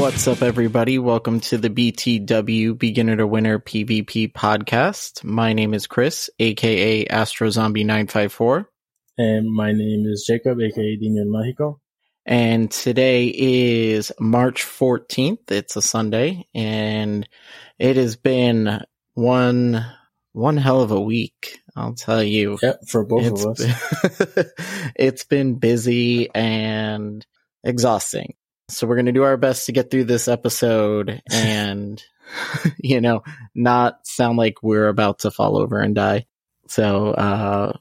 What's up, everybody? Welcome to the BTW Beginner to Winner PvP podcast. My name is Chris, aka Astro Zombie 954. And my name is Jacob, aka Dino Mágico. And today is March 14th. It's a Sunday, and it has been one one hell of a week. I'll tell you. Yep, for both It's of us. been- it's been busy and exhausting. So we're going to do our best to get through this episode and, you know, not sound like we're about to fall over and die. So, uh,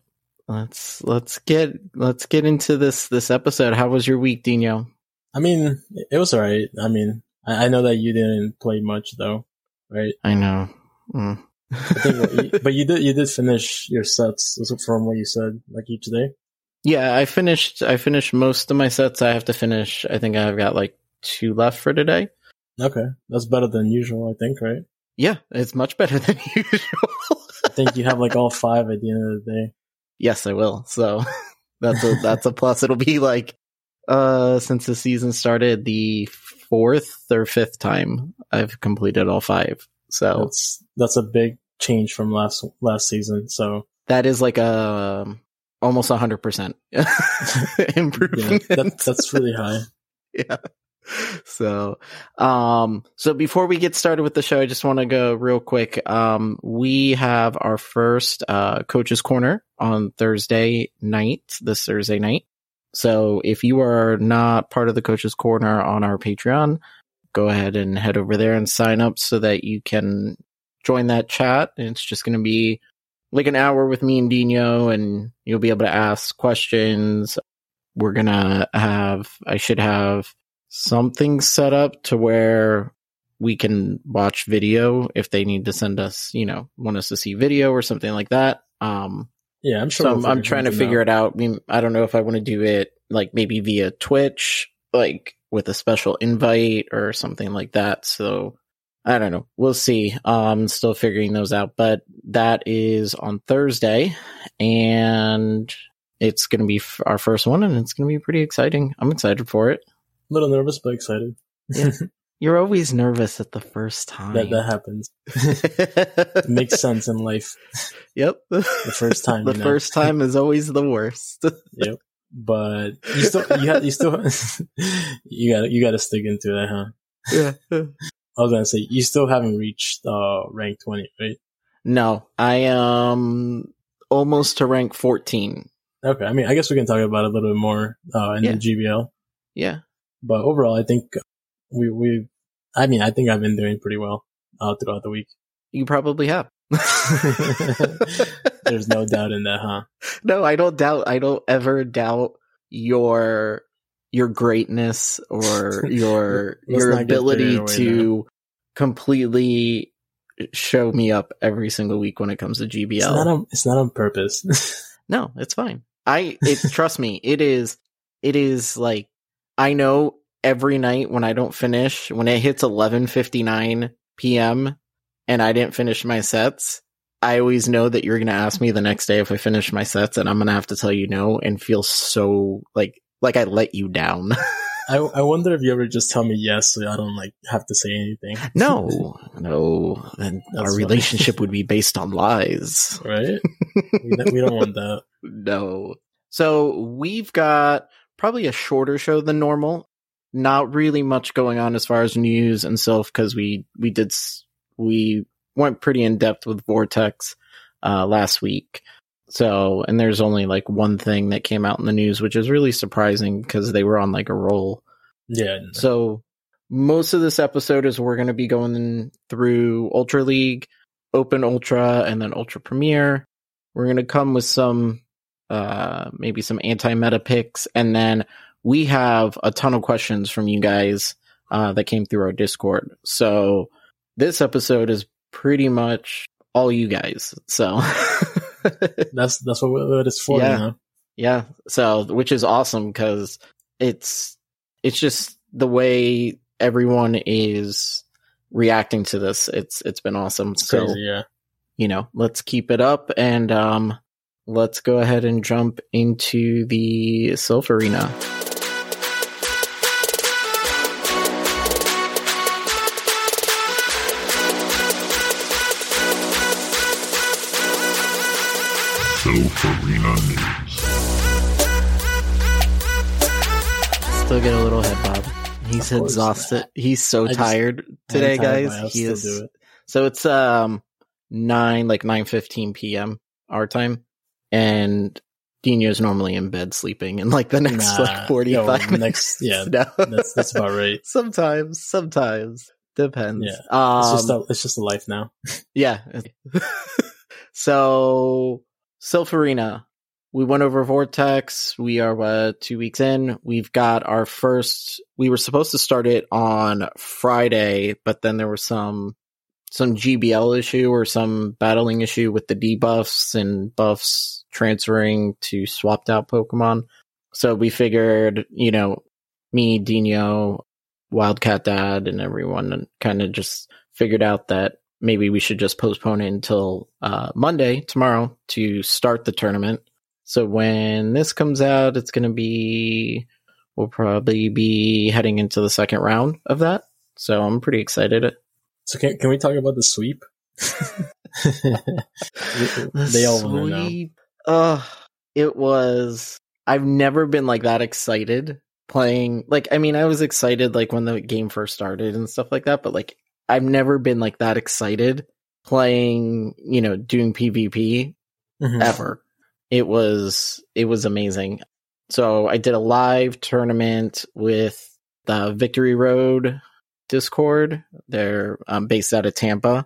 let's, let's get, let's get into this, this episode. How was your week, Dino? I mean, it was alright. I mean, I, I know that you didn't play much though, right? I know. Mm. I think, but you did, you did finish your sets from what you said, like each day. Yeah, I finished, I finished most of my sets. I have to finish. I think I've got like two left for today. Okay, that's better than usual, I think, right? Yeah, it's much better than usual. I think you have like all five at the end of the day. Yes, I will. So that's a that's a plus. It'll be like uh since the season started the fourth or fifth time I've completed all five. So That's that's a big change from last last season. So that is like a almost a hundred percent yeah, improvement. that, that's really high. yeah. So, um, so before we get started with the show, I just want to go real quick. Um, we have our first, uh, coaches corner on Thursday night, this Thursday night. So if you are not part of the coaches corner on our Patreon, go ahead and head over there and sign up so that you can join that chat. And it's just going to be like an hour with me and Dino and you'll be able to ask questions. We're going to have, I should have something set up to where we can watch video if they need to send us, you know, want us to see video or something like that. Um, Yeah, I'm sure. so we'll I'm, I'm trying to figure out. it out. I mean, I don't know if I want to do it like maybe via Twitch, like with a special invite or something like that. So I don't know. We'll see. Um, still figuring those out, but that is on Thursday and it's going to be f- our first one and it's going to be pretty exciting. I'm excited for it. A little nervous, but excited. You're always nervous at the first time. that that happens. Makes sense in life. Yep. The first time, the you know. first time is always the worst. Yep. But you still, you, ha- you still, you got, to you got to stick into it, huh? yeah. I was gonna say you still haven't reached uh rank twenty, right? No, I am almost to rank 14. Okay, I mean, I guess we can talk about it a little bit more uh in Yeah. the GBL. Yeah. But overall, I think we we, I mean, I think I've been doing pretty well uh throughout the week. You probably have. There's no doubt in that, huh? no, I don't doubt. I don't ever doubt your your greatness or your your ability to completely show me up every single week when it comes to GBL. It's not on, it's not on purpose. No, it's fine. I it trust me, it is it is like I know every night when I don't finish, when it hits 11:59 p.m. and I didn't finish my sets, I always know that you're going to ask me the next day if I finish my sets, and I'm going to have to tell you no, and feel so like like I let you down. I, I wonder if you ever just tell me yes, so I don't like have to say anything. no, no, then That's our funny. relationship would be based on lies. right? We, don't- we don't want that. No. So we've got probably a shorter show than normal. Not really much going on as far as news and stuff because we we did we went pretty in depth with Vortex uh, last week. So and there's only like one thing that came out in the news, which is really surprising because they were on like a roll. Yeah. So most of this episode is we're going to be going through Ultra League, Open Ultra, and then Ultra Premier. We're going to come with some, uh, maybe some anti-meta picks, and then we have a ton of questions from you guys uh, that came through our Discord. So this episode is pretty much all you guys. So That's that's what, what it's for. Yeah. You know? Yeah. So, which is awesome because it's it's just the way everyone is reacting to this. It's it's been awesome. It's so, crazy. Yeah. you know, let's keep it up and um let's go ahead and jump into the Silph Arena. Silph Arena News. Still get a little head bob. He's Of course. exhausted. He's so I just- tired today, tired, guys. He is it. So it's um nine like nine fifteen p.m. our time, and Dino's normally in bed sleeping in like the next Nah, like forty yo, minutes. next- yeah, No. That's that's about right. sometimes, sometimes depends. Yeah. um, It's just a, it's just a life now. yeah. so Silph Arena. We went over Vortex. We are uh, two weeks in. We've got our first. We were supposed to start it on Friday, but then there was some some GBL issue or some battling issue with the debuffs and buffs transferring to swapped out Pokemon. So we figured, you know, me, Dino, Wildcat Dad, and everyone kind of just figured out that maybe we should just postpone it until uh, Monday, tomorrow, to start the tournament. So when this comes out, it's going to be, we'll probably be heading into the second round of that. So I'm pretty excited. So can can we talk about the sweep? they all want to know. Uh, it was. I've never been like that excited playing. Like, I mean, I was excited like when the game first started and stuff like that, but like, I've never been like that excited playing. You know, doing PvP Mhm. ever. It was it was amazing. So I did a live tournament with the Victory Road Discord. They're um, based out of Tampa,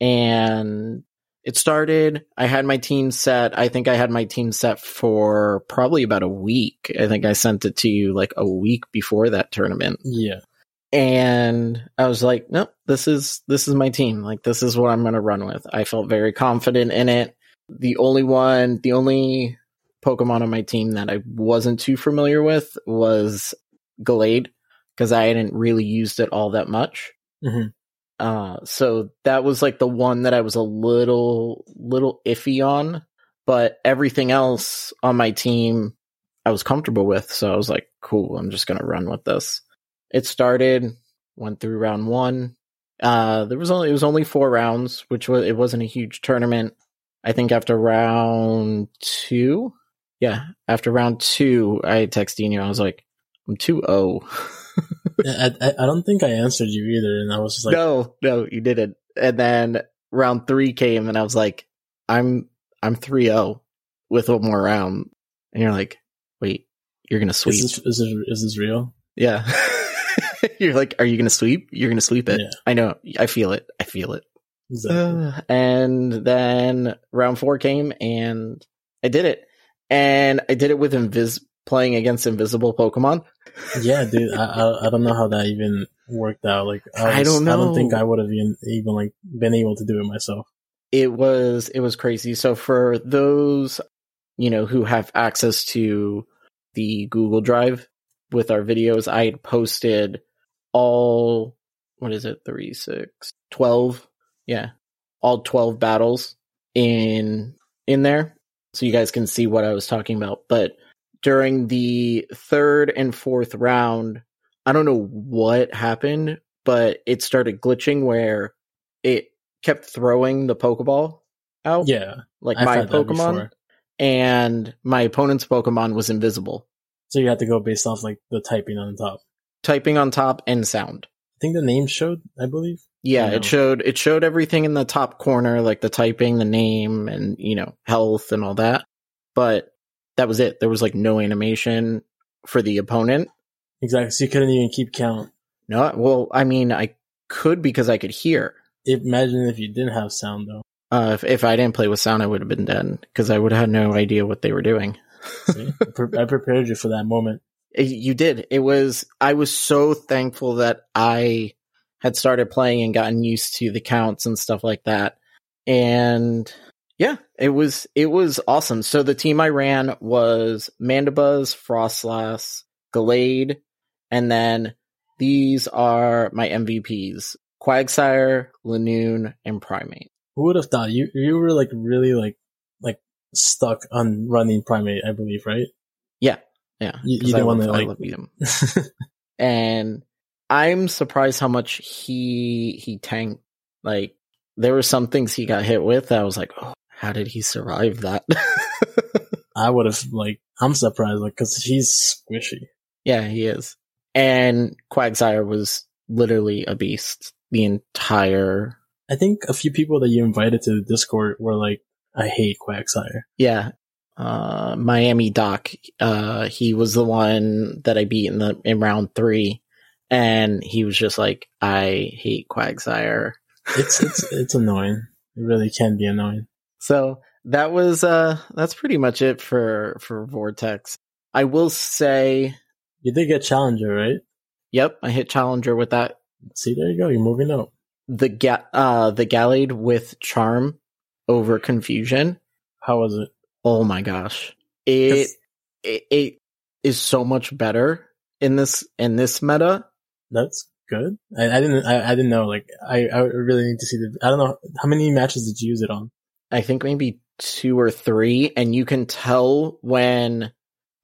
and it started. I had my team set. I think I had my team set for probably about a week. I think I sent it to you like a week before that tournament Yeah. And I was like, nope, this is this is my team. Like this is what I'm going to run with. I felt very confident in it. The only one, the only Pokemon on my team that I wasn't too familiar with was Gallade because I hadn't really used it all that much. Mhm. Uh, so that was like the one that I was a little little iffy on, but everything else on my team I was comfortable with. So I was like, cool, I'm just gonna run with this. It started, went through round one. Uh, there was only it was only four rounds, which was it wasn't a huge tournament. I think after round two, yeah, after round two, I texted you. I was like, I'm two zero. I, I I don't think I answered you either, and I was just like, no, no, you didn't. And then round three came, and I was like, I'm I'm three zero with one more round. And you're like, wait, you're gonna sweep? is this, is this is this real? Yeah. you're like, are you gonna sweep? You're gonna sweep it. Yeah. I know. I feel it. I feel it. Exactly. Uh, and then round four came, and I did it. And I did it with invis playing against invisible Pokemon. yeah, dude. I, I I don't know how that even worked out. Like I was- don't know. I don't think. I would have even even like been able to do it myself. it was it was crazy. So for those you know who have access to the Google Drive with our videos, I had posted all what is it three six twelve yeah all twelve battles in in there so you guys can see what I was talking about. But during the third and fourth round, I don't know what happened, but it started glitching where it kept throwing the Pokeball out. Yeah. Like I've my Pokemon. And my opponent's Pokemon was invisible. So you had to go based off like the typing on the top. Typing on top and sound. I think the name showed, I believe. Yeah, No. it showed it showed everything in the top corner, like the typing, the name, and you know, health and all that. But that was it. There was like no animation for the opponent. Exactly. So you couldn't even keep count. No, well, I mean, I could because I could hear. Imagine if you didn't have sound though. Uh, if if I didn't play with sound, I would have been dead because I would have had no idea what they were doing. See? I pre- I prepared you for that moment. It- you did. It was. I was so thankful that I had started playing and gotten used to the counts and stuff like that. And yeah, it was it was awesome. So the team I ran was Mandibuzz, Froslass, Gallade, and then these are my MVPs: Quagsire, Lanoon, and Primeape. Who would have thought you you were like really like like stuck on running Primeape, I believe, right? Yeah, yeah. You- you didn't wanna, love- I like- love him. and I'm surprised how much he he tanked. Like there were some things he got hit with. That I was like, oh, how did he survive that? I would have like I'm surprised like because he's squishy. yeah, he is. And Quagsire was literally a beast the entire. I think a few people that you invited to the Discord were like, "I hate Quagsire." Yeah, uh, Miami Doc. Uh, he was the one that I beat in the in round three, and he was just like, I hate Quagsire. It's it's it's annoying. It really can be annoying. So that was uh that's pretty much it for for Vortex. I will say, You did get Challenger, right? yep, I hit Challenger with that See, there you go. You're moving up. the ga- uh the Gallade with Charm over Confusion. How was it? Oh my gosh. It it, it is so much better in this in this meta. That's good. I, I didn't I, I didn't know. Like I I really need to see the. I don't know how many matches did you use it on. I think maybe two or three, and you can tell when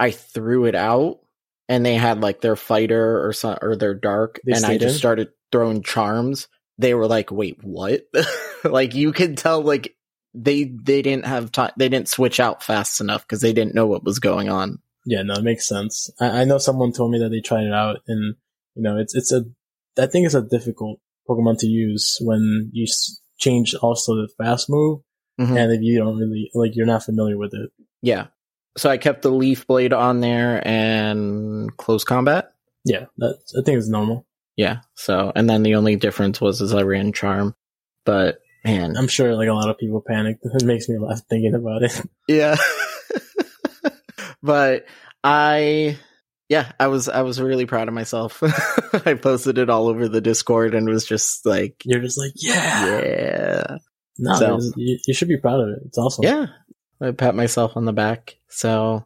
I threw it out and they had like their fighter or some or their dark, They and I just in? started throwing charms. They were like, "Wait, what?" like you can tell, like they they didn't have time. They didn't switch out fast enough because they didn't know what was going on. Yeah, no, it makes sense. I, I know someone told me that they tried it out, and you know, it's it's a. I think it's a difficult Pokemon to use when you change also the fast move, Mhm. and if you don't really like, you're not familiar with it. Yeah. So I kept the Leaf Blade on there and close combat. Yeah, that I think it's normal. Yeah. So and then the only difference was is I ran Charm, but man, I'm sure like a lot of people panicked. It makes me laugh thinking about it. Yeah. but I yeah, I was I was really proud of myself. I posted it all over the Discord and was just like You're just like, yeah, yeah. no, So- you, you should be proud of it. It's awesome. Yeah. I pat myself on the back. So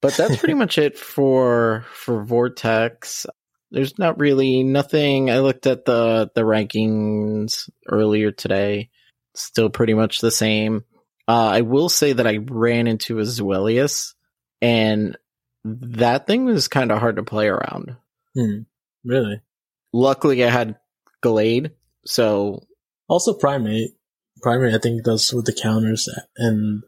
but that's pretty much it for for Vortex. There's not really nothing I looked at the the rankings earlier today. Still pretty much the same. Uh, I will say that I ran into a Zweilous and that thing was kind of hard to play around. Hmm, really. Luckily I had Gallade, so Also, Primeape. Primeape, I think, does with the counters and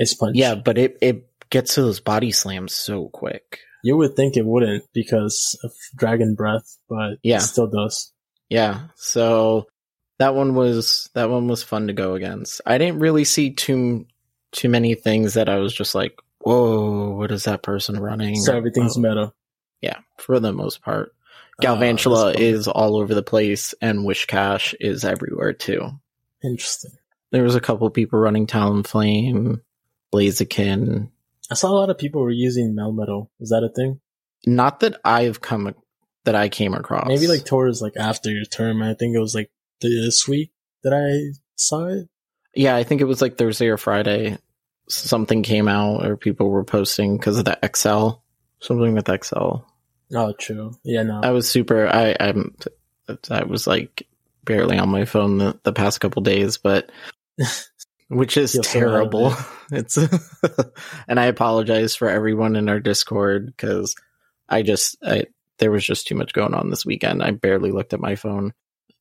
Ice Punch. yeah, but it, it gets to those body slams so quick. You would think it wouldn't because of Dragon Breath, but Yeah. it still does. Yeah, so that one was that one was fun to go against. I didn't really see too too many things that I was just like, "Whoa, what is that person running?" So everything's "Oh." meta. yeah, for the most part. Ah, Galvantula fun. is all over the place, and Whiscash is everywhere too. interesting. There was a couple people running Talonflame, Blaziken. I saw a lot of people were using Melmetal. Is that a thing? Not that I've come that I came across. Maybe like towards like after your term. I think it was like this week that I saw it. Yeah, I think it was like Thursday or Friday. Something came out, or people were posting because of the XL. Something with XL. Oh, true. Yeah, no. I was super. I I'm. I was like barely on my phone the, the past couple days, but which is terrible. it. It's and I apologize for everyone in our Discord because I just I there was just too much going on this weekend. I barely looked at my phone.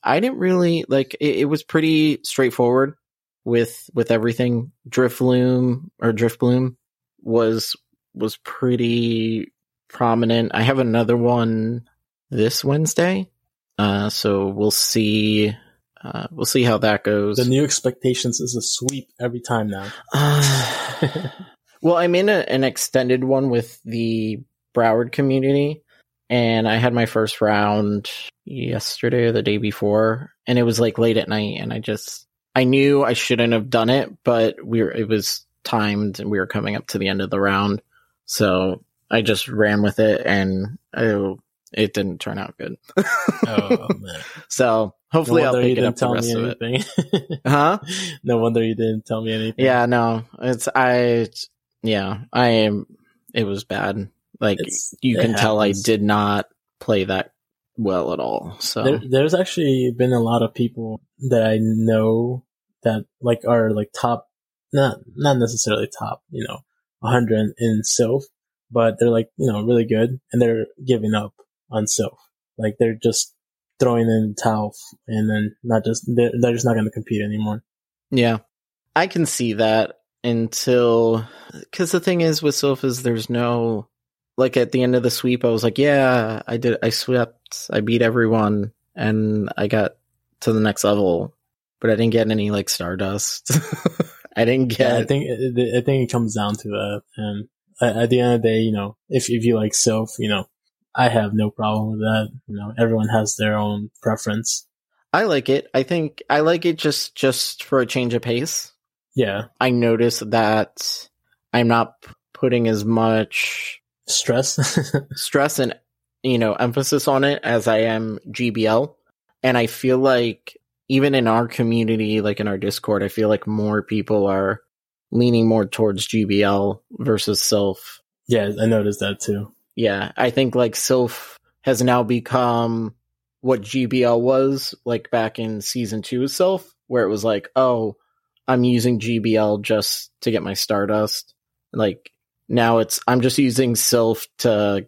I didn't really like it, it was pretty straightforward with with everything. Driftloom or Driftbloom was was pretty prominent. I have another one this Wednesday. Uh so we'll see uh we'll see how that goes. The new expectations is a sweep every time now. Uh, well, I'm in a, an extended one with the Broward community, and I had my first round yesterday or the day before, and it was like late at night, and I just I knew I shouldn't have done it, but we were it was timed, and we were coming up to the end of the round, so I just ran with it, and I, it didn't turn out good. Oh man! so hopefully no I'll pick it didn't up the tell rest me of it. anything. Huh? no wonder you didn't tell me anything. Yeah, no, it's I. Yeah, I am. It was bad. Like It's- you can tell, I did not play that well at all. So There, there's actually been a lot of people that I know that like are like top, not not necessarily top, you know, 100 in Silph, but they're like you know really good, and they're giving up on Silph. Like they're just throwing in the towel, and then not just they're, they're just not going to compete anymore. yeah, I can see that until because the thing is with Silph is there's no like at the end of the sweep I was like yeah I did I swept I beat everyone and I got to the next level but I didn't get any like Stardust. I didn't get Yeah, I think I think it comes down to that, and at, the end of the day, you know, if if you like Silph, you know, I have no problem with that. You know, everyone has their own preference. I like it. I think I like it just just for a change of pace. Yeah, I notice that I'm not putting as much stress. stress and you know emphasis on it as I am GBL, and I feel like even in our community, like in our Discord, I feel like more people are leaning more towards GBL versus Silph. yeah, I noticed that too. Yeah, I think like Silph has now become what GBL was like back in season two of Silph, where it was like, oh, I'm using GBL just to get my Stardust. Like now it's I'm just using Silph to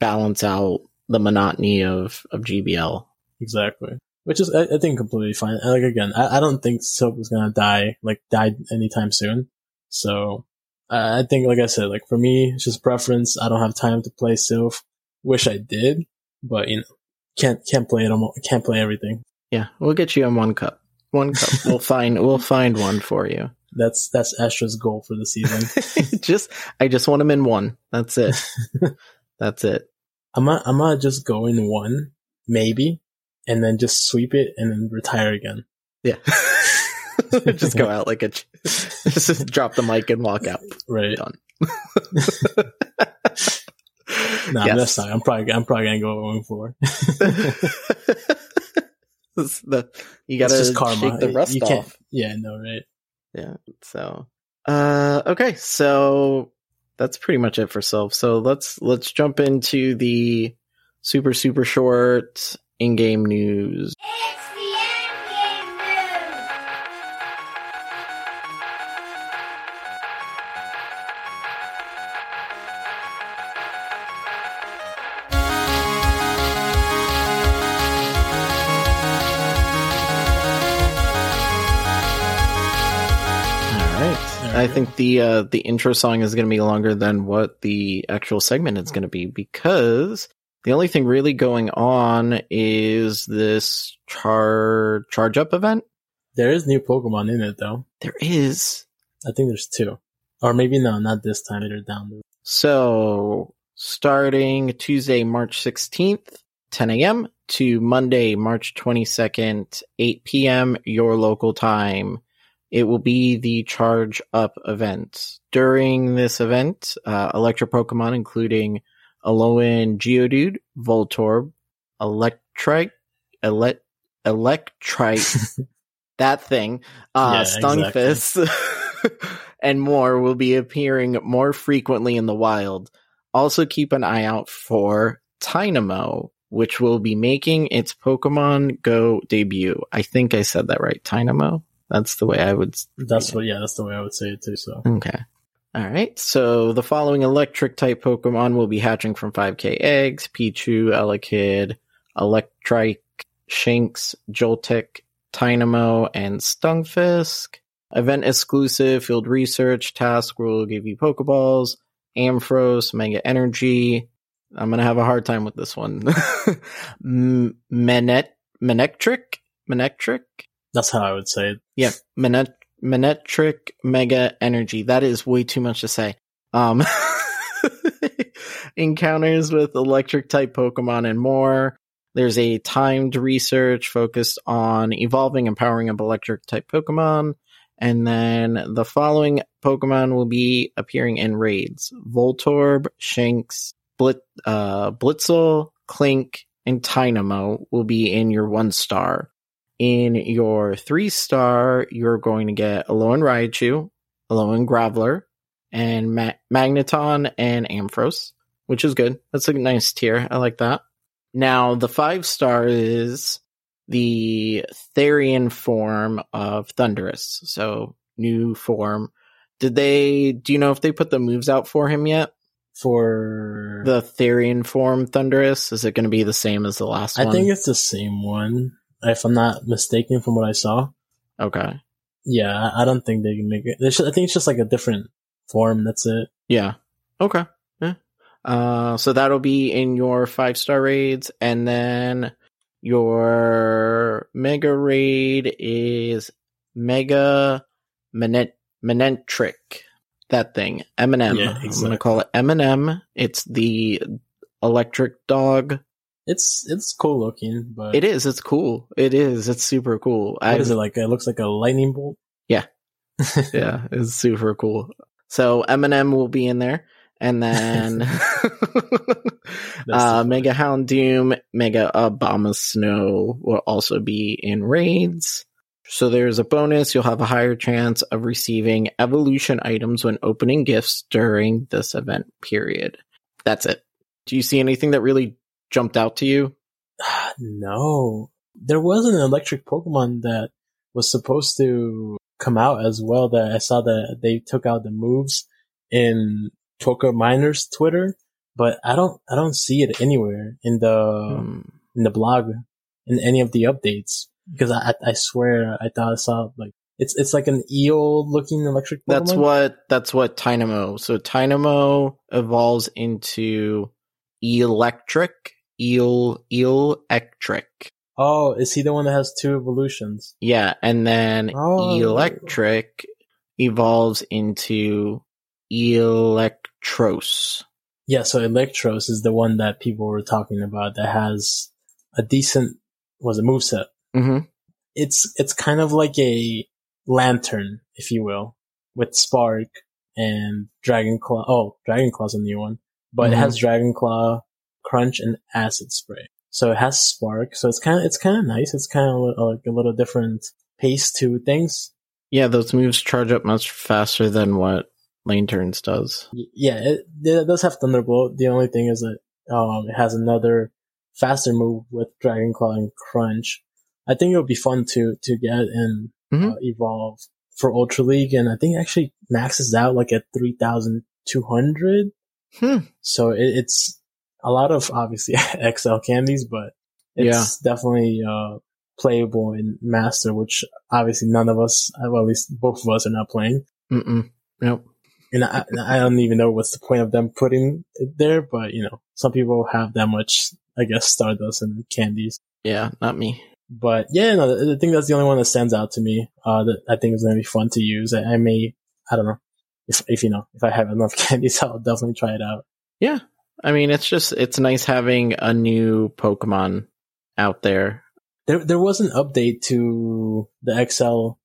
balance out the monotony of of GBL. Exactly. Which is, I, I think, completely fine. Like again, I, I don't think Silph is gonna die, like die anytime soon. So I I think, like I said, like for me, it's just preference. I don't have time to play Silph. Wish I did, but you know, can't can't play it. almo- Can't play everything. Yeah, we'll get you in one cup. One cup. we'll find we'll find one for you. That's that's Astra's goal for the season. just I just want him in one. That's it. That's it. I might I might just go in one, maybe, and then just sweep it and then retire again. Yeah. just go out like a just drop the mic and walk out. Right? Done. Nah, Yes. that's not. I'm probably I'm probably gonna go going for. The, you gotta just karma. shake the rust you off. Yeah, no, right. Yeah. So, uh, okay. So that's pretty much it for Silph. So let's, let's jump into the super, super short in-game news. I think the uh, the intro song is going to be longer than what the actual segment is going to be because the only thing really going on is this char charge up event. There is new Pokemon in it though. There is I think there's two, or maybe no, not this time. They're down. the- so starting Tuesday, March sixteenth, ten a.m. to Monday, March twenty second, eight p.m. your local time. It will be the Charge Up event. During this event, uh, Electro Pokemon, including Alolan Geodude, Voltorb, Electrike, Elect, Electrite, that thing, uh, Yeah, Stunfisk, and more will be appearing more frequently in the wild. Also keep an eye out for Dynamo, which will be making its Pokemon Go debut. I think I said that right. Dynamo? That's the way I would. That's what, yeah, that's the way I would say it too. So Okay. All right. So the following electric type Pokemon will be hatching from 5k eggs Pichu, Elekid, Electrike, Shinx, Joltik, Tynamo, and Stunfisk. Event exclusive field research task will give you Pokeballs, Ampharos, Mega Energy. I'm going to have a hard time with this one. Menet, Manectric? Manectric? That's how I would say it. Yeah, Manet- Manetric Mega Energy. That is way too much to say. Um, encounters with electric type Pokemon and more. There's a timed research focused on evolving and powering up electric type Pokemon. And then the following Pokemon will be appearing in raids Voltorb, Shinx, Blit- uh, Blitzle, Klink, and Tynamo will be in your one star. In your three star, you're going to get Alolan Raichu, Alolan Graveler, and Ma- Magneton and Amphros, which is good. That's a nice tier. I like that. Now, the five star is the Therian form of Thundurus. So, new form. Did they, do you know if they put the moves out for him yet? For The Therian form Thundurus? Is it going to be the same as the last I one? I think it's the same one, if I'm not mistaken from what I saw. okay. Yeah, I don't think they can make it. Just- I think it's just like a different form. That's it. Yeah. Okay. Yeah. Uh, so that'll be in your five star raids, and then your mega raid is Mega Manet Manentric. That thing, Eminem. Yeah, I'm gonna call it Eminem. It's the electric dog. It's it's cool looking, but It is. It's cool. It is. It's super cool. What is it like? It looks like a lightning bolt. yeah, yeah, it's super cool. So Eminem will be in there, and then uh, Mega Houndoom, Mega Abomasnow will also be in raids. So there's a bonus. You'll have a higher chance of receiving evolution items when opening gifts during this event period. That's it. Do you see anything that really jumped out to you? No, there was an electric Pokemon that was supposed to come out as well. That I saw that they took out the moves in PokeMiners Twitter, but I don't I don't see it anywhere in the Hmm. in the blog in any of the updates because I I I swear I thought I saw like it's it's like an eel looking Eelektrik. Pokemon. That's what that's what Tynamo. So Tynamo evolves into electric, Eelektrik. Oh, is he the one that has two evolutions? Yeah, and then Oh. Eelektrik evolves into Eelektross. Yeah, so Eelektross is the one that people were talking about that has a decent was a moveset. Mm-hmm. It's it's kind of like a Lanturn, if you will, with Spark and Dragon Claw. Oh, Dragon Claw's a new one, but Mhm. it has Dragon Claw, Crunch, and Acid Spray. So it has Spark. So it's kind of it's kind of nice. It's kind of like a little different pace to things. Yeah, those moves charge up much faster than what Lanturns does. Yeah, it, it does have Thunderbolt. The only thing is that um, it has another faster move with Dragon Claw and Crunch. I think it would be fun to to get and Mhm. uh, evolve for Ultra League, and I think it actually maxes out like at three thousand two hundred. Hmm. So it, it's a lot of obviously XL candies, but it's definitely uh, playable in Master, which obviously none of us, well, at least both of us, are not playing. Mm-mm. Nope. And I, I don't even know what's the point of them putting it there, but you know, some people have that much, I guess, Stardust and candies. Yeah, not me. But yeah, no, I think that's the only one that stands out to me. Uh, that I think is going to be fun to use. I, I may, I don't know, if if you know, if I have enough candies, I'll definitely try it out. Yeah. I mean, it's just, it's nice having a new Pokemon out there. There, there was an update to the XL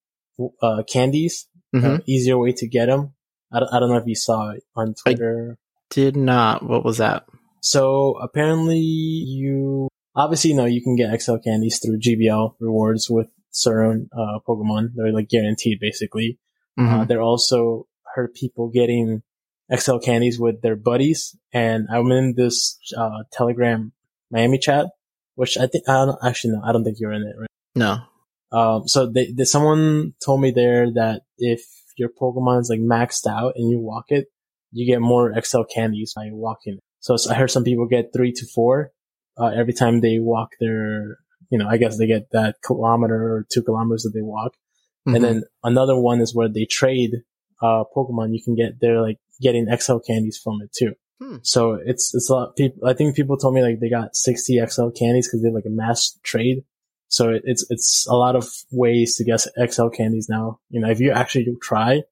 uh, candies. Mhm. Uh, easier way to get them. I don't, I don't know if you saw it on Twitter. Did not. What was that? So apparently you obviously know you can get XL candies through GBL rewards with certain uh, Pokemon. They're like guaranteed basically. Uh, Mhm. there also heard people getting XL candies with their buddies, and I'm in this uh, Telegram Miami chat, which I think I don't actually no, I don't think you're in it. Right? no. Um, so they, they, someone told me there that if your Pokemon is like maxed out and you walk it, you get more XL candies by walking. So, so I heard some people get three to four uh, every time they walk their, you know, I guess they get that kilometer or two kilometers that they walk. Mhm. And then another one is where they trade uh, Pokemon. You can get they're like getting XL candies from it too. Hmm. So it's it's a lot. People, I think people told me like they got 60 XL candies because they have like a mass trade. So it, it's it's a lot of ways to get XL candies now. You know, if you actually try,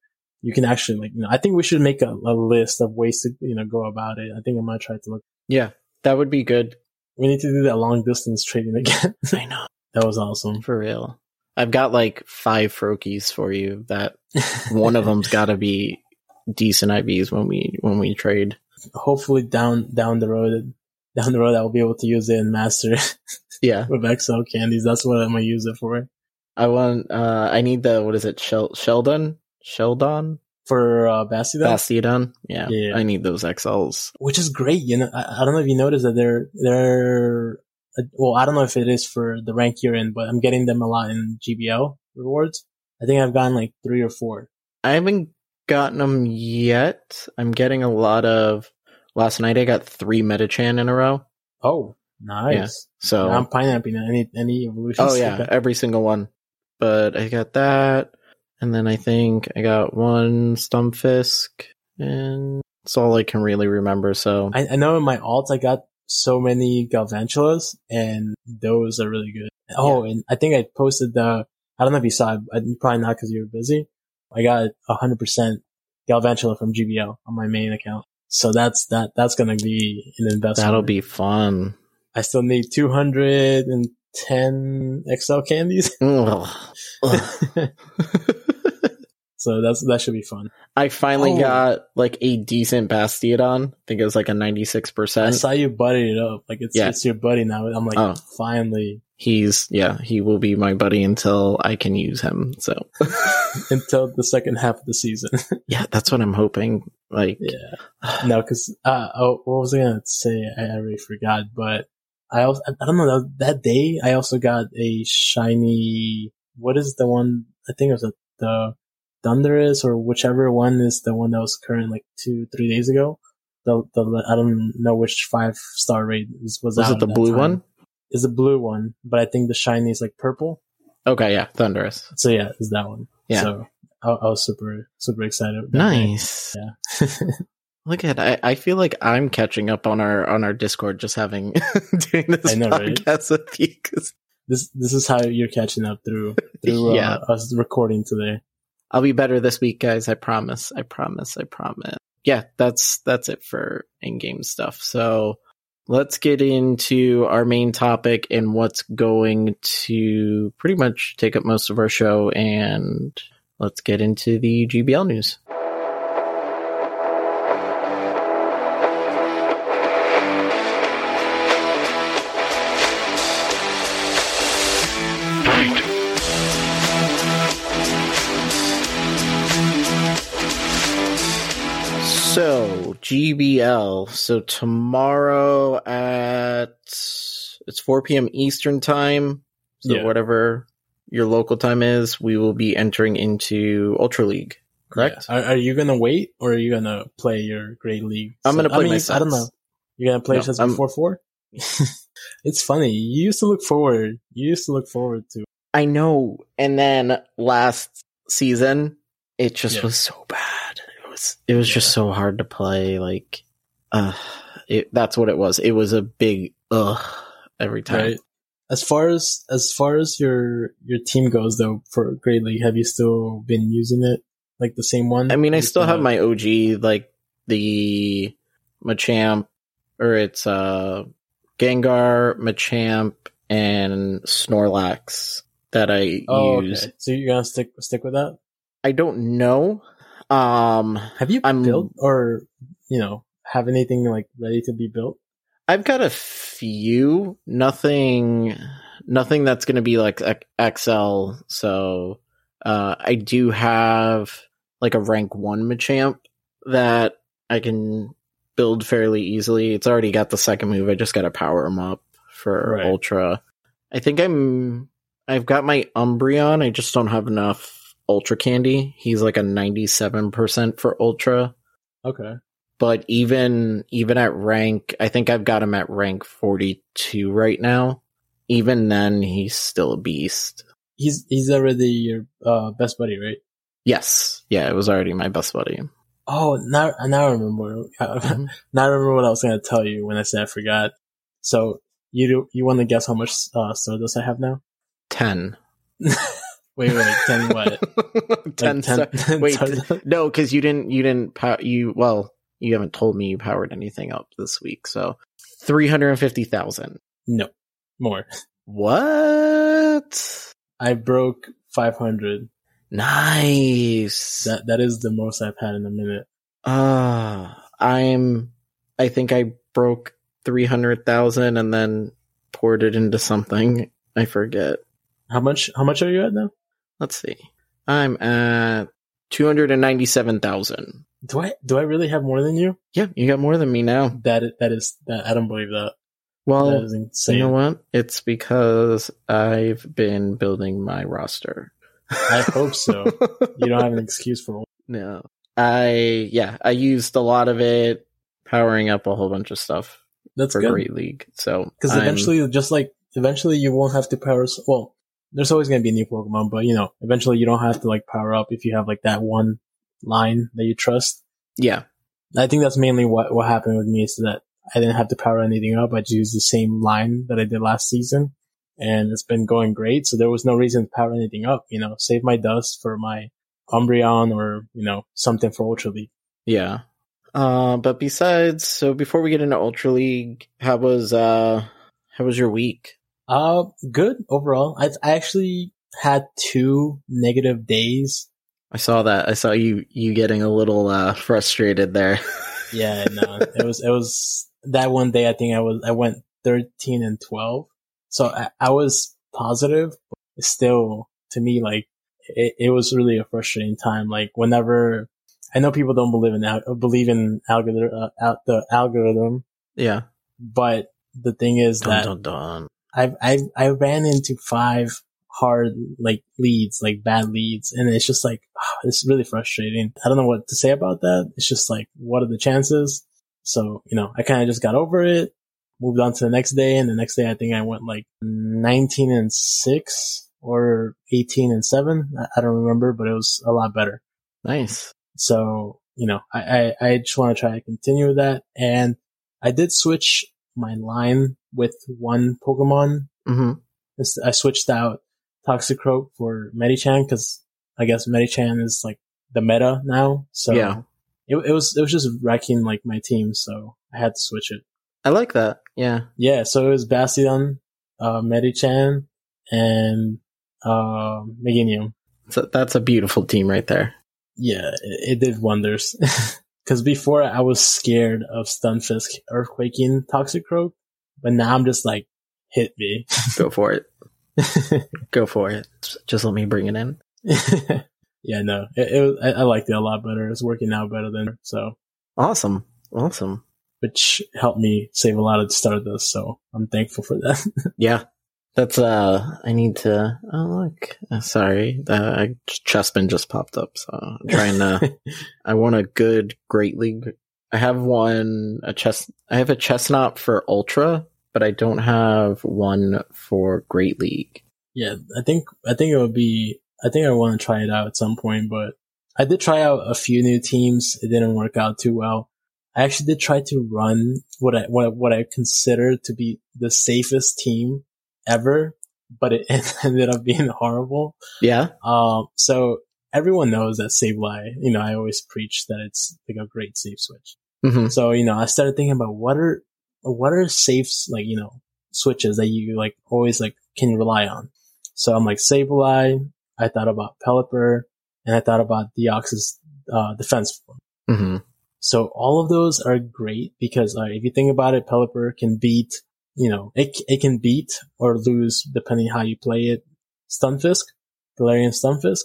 you can actually like. You know, I think we should make a, a list of ways to you know go about it. I think I'm gonna try to look. yeah, that would be good. We need to do that long distance trading again. I know that was awesome. for real. I've got like five Froakies for you. That one of them's got to be decent IVs when we when we trade. Hopefully down down the road, down the road, I'll be able to use it in master Yeah, with XL candies. That's what I'm gonna use it for. I want. Uh, I need the what is it? Shel- Shieldon, Shieldon, For uh, Bastiodon, Bastiodon. Yeah, Yeah. I need those XLs. which is great. You know, I, I don't know if you noticed that they're they're uh, well, I don't know if it is for the rank you're in, but I'm getting them a lot in GBL rewards. I think I've gotten like three or four. I haven't gotten them yet. I'm getting a lot of. Last night I got three Medicham in a row. Oh, nice. So I'm pineapping any any evolutions. Oh yeah, every single one. But I got that, and then I think I got one Stunfisk, and that's all I can really remember. So I, I know in my alt I got so many Galvantulas, and those are really good. Oh, and I think I posted the. I don't know if you saw it. Probably not because you were busy. I got hundred percent Galvantula from GBL on my main account. So that's that. That's gonna be an investment. that'll be fun. I still need 210 XL candies. So that's, that should be fun. I finally Oh. got like a decent Bastiodon. I think it was like a 96%. I saw you buddy it up. Like it's, Yeah. it's your buddy now. I'm like, Oh. finally, He's yeah, he will be my buddy until I can use him. So until the second half of the season. yeah, that's what I'm hoping. Like yeah. No, cause, uh, oh, what was I going to say? I already forgot, but I also, I don't know, that, that day I also got a shiny, what is the one? I think it was a, the Thundurus or whichever one is the one that was current like two, three days ago. The, the, I don't know which five star rate was was it the blue time. one? Is the blue one, but I think the shiny is like purple. Okay, yeah, Thundurus. So yeah, it's that one. Yeah. So I, I was super, super excited. that day. Nice. Yeah. Look at I, I feel like I'm catching up on our on our Discord just having doing this I know, right? podcast with you 'cause this this is how you're catching up through through uh, Yeah. us recording today. I'll be better this week, guys. I promise. I promise. I promise. Yeah, that's that's it for in-game stuff. So let's get into our main topic and what's going to pretty much take up most of our show and let's get into the GBL news. GBL. So tomorrow at it's 4 p.m. Eastern time. So Yeah. whatever your local time is, we will be entering into Ultra League. Correct? Yeah. Are, are you gonna wait or are you gonna play your Great League? I'm gonna play I mean, my I don't know. You're gonna play No, your sets I'm- before four. it's funny. You used to look forward. You used to look forward to. I know. And then last season, it just Yeah. was so bad. It was it was just so hard to play. Like, uh, it, that's what it was. It was a big ugh every time. Right. As far as as far as your your team goes, though, for Great League, have you still been using it like the same one? I mean, I still have my OG, like the Machamp, or it's uh Gengar, Machamp, and Snorlax that I Oh, use. okay. So you're gonna stick stick with that? I don't know. Um, Have you I'm- built or you know have anything like ready to be built? I've got a few, nothing, nothing that's going to be like XL. So, uh, I do have like a rank one Machamp that I can build fairly easily. It's already got the second move. I just got to power him up for Right. Ultra. I think I'm, I've got my Umbreon. I just don't have enough Ultra Candy. He's like a 97% for Ultra. Okay. But even even at rank, I think I've got him at rank 42 right now. Even then, he's still a beast. He's he's already your uh, best buddy, right? Yes. Yeah, it was already my best buddy. Oh, now now I remember. Mhm. now I remember what I was gonna tell you when I said I forgot. So you do, you want to guess how much uh, Stardust I have now? 10. Wait, wait, ten what? 10 Like star- 10 Wait, Stardust? no, because you didn't, you didn't, pow- you, well, you haven't told me you powered anything up this week. So 350,000. No, more. What? I broke five hundred. Nice. That that is the most I've had in a minute. Ah, I'm. I think I broke three hundred thousand and then poured it into something. I forget. How much? How much are you at now? Let's see. I'm at two hundred and ninety-seven thousand. Do I do I really have more than you? Yeah, you got more than me now. That that is. that I don't believe that. that Well, is insane. you know what? It's because I've been building my roster. I hope so. You don't have an excuse for. No. I yeah, I used a lot of it powering up a whole bunch of stuff That's for good. Great League. So Because eventually, just like eventually, you won't have to power. Well, there's always going to be a new Pokemon, but you know, eventually, you don't have to like power up if you have like that one line that you trust. yeah, I think that's mainly what what happened with me is that I didn't have to power anything up. I just used the same line that I did last season, and it's been going great. So there was no reason to power anything up. You know, save my dust for my Umbreon or you know something for Ultra League. yeah. Uh, but besides, so before we get into Ultra League, how was uh how was your week? Uh, good overall. I I actually had two negative days I saw that. I saw you you getting a little uh frustrated there. Yeah, no, it was it was that one day. I think I was I went thirteen and twelve, so I, I was positive, but still to me like it, it was really a frustrating time. Like whenever I know people don't believe in al- believe in algorithm uh, the algorithm, yeah. but the thing is Dun, that dun, dun. I I've, I ran into five hard like leads, like bad leads, and it's just like it's really frustrating. I don't know what to say about that. It's just like what are the chances? So you know, I kind of just got over it, moved on to the next day, and the next day I think I went like nineteen and six or eighteen and seven. I, don't remember, but it was a lot better. Nice. So, you know, I, I, I just want to try to continue with that. And I did switch my line with one Pokemon. hmm I switched out Toxicroak for Medicham because I guess Medicham is like the meta now. So Yeah. it, it was, it was just wrecking like my team. So I had to switch it. I like that. Yeah. Yeah. So it was Bastion, uh, Medicham and, uh, Meganium. So that's a beautiful team right there. Yeah, it, it did wonders. Because before I was scared of Stunfisk earthquaking Toxicroak, but now I'm just like, hit me. Go for it. Go for it. Just let me bring it in. yeah, no, it, it was, I, I liked it a lot better. It's working out better than so, Awesome. Awesome. which helped me save a lot of Stardust. So I'm thankful for that. Yeah. That's uh I need to oh look. Uh, sorry. Uh Chespin just popped up, so I'm trying to I want a good Great League. I have one a chest I have a Chesnaught for Ultra, but I don't have one for Great League. yeah, I think I think it would be. I think I want to try it out at some point, but I did try out a few new teams. It didn't work out too well. I actually did try to run what I what, what I consider to be the safest team ever, but it ended up being horrible. Yeah? Um, so everyone knows that Sableye, you know, I always preach that it's like a great safe switch. hmm So, you know, I started thinking about what are, what are safe, like, you know, switches that you like always like can rely on. So I'm like Sableye. I thought about Pelipper and I thought about Deoxys, uh, defense form. hmm So all of those are great because uh, if you think about it, Pelipper can beat, you know, it, it can beat or lose depending how you play it. Stunfisk, Galarian Stunfisk,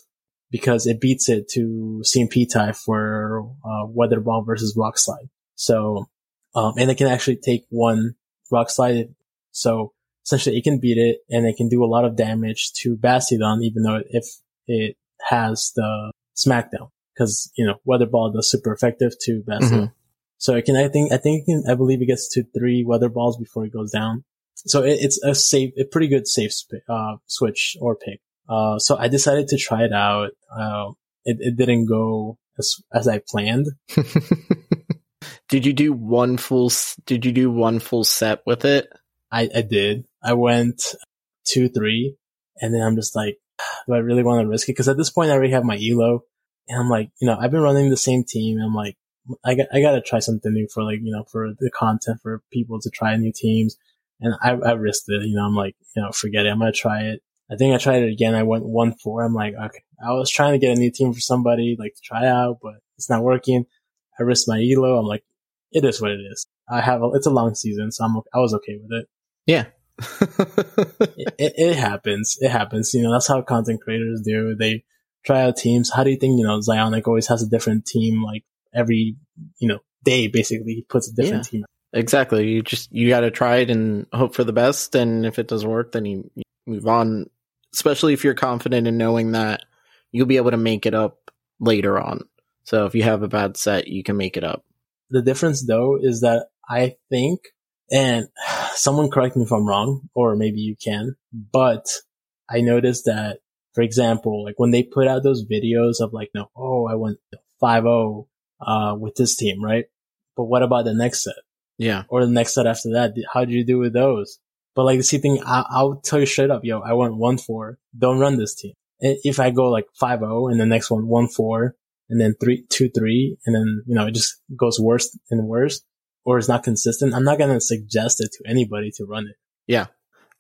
because it beats it to CMP type for uh, Weather Ball versus Rock Slide. So, um, and it can actually take one Rock Slide. So essentially it can beat it and it can do a lot of damage to Bastiodon, even though if it has the Smackdown. Cause, you know, Weather Ball does super effective to Bastiodon. Mhm. So it can, I think, I think, it can, I believe it gets to three Weather Balls before it goes down. So it, it's a safe, a pretty good safe sp- uh, switch or pick. Uh, so I decided to try it out. Uh, it, it didn't go as, as I planned. did you do one full? Did you do one full set with it? I, I did. I went two, three, and then I'm just like, do I really want to risk it? Because at this point, I already have my elo, and I'm like, you know, I've been running the same team. I'm like, I got, I got to try something new for like, you know, for the content for people to try new teams. And I, I risked it. You know, I'm like, you know, forget it. I'm gonna try it. I think I tried it again. I went one four. I'm like, okay, I was trying to get a new team for somebody like to try out, but it's not working. I risked my elo. I'm like, it is what it is. I have, a, it's a long season, so I'm, I was okay with it Yeah. it, it, it happens. It happens. You know, that's how content creators do. They try out teams. How do you think, you know, ZyoniK always has a different team, like every, you know, day, basically, he puts a different team. exactly. You just you got to try it and hope for the best. And if it doesn't work, then you, you move on. Especially if you're confident in knowing that you'll be able to make it up later on. So if you have a bad set, you can make it up. The difference though is that I think, and someone correct me if I'm wrong, or maybe you can, but I noticed that, for example, like when they put out those videos of like, no, oh, I went 5-0, uh, with this team, right? But what about the next set? Yeah. or the next set after that. How did you do with those? But like the same thing, I, I'll tell you straight up, yo, I went one four. Don't run this team. If I go like five zero and the next one one four and then three two three and then you know it just goes worse and worse or it's not consistent, I'm not gonna suggest it to anybody to run it. Yeah.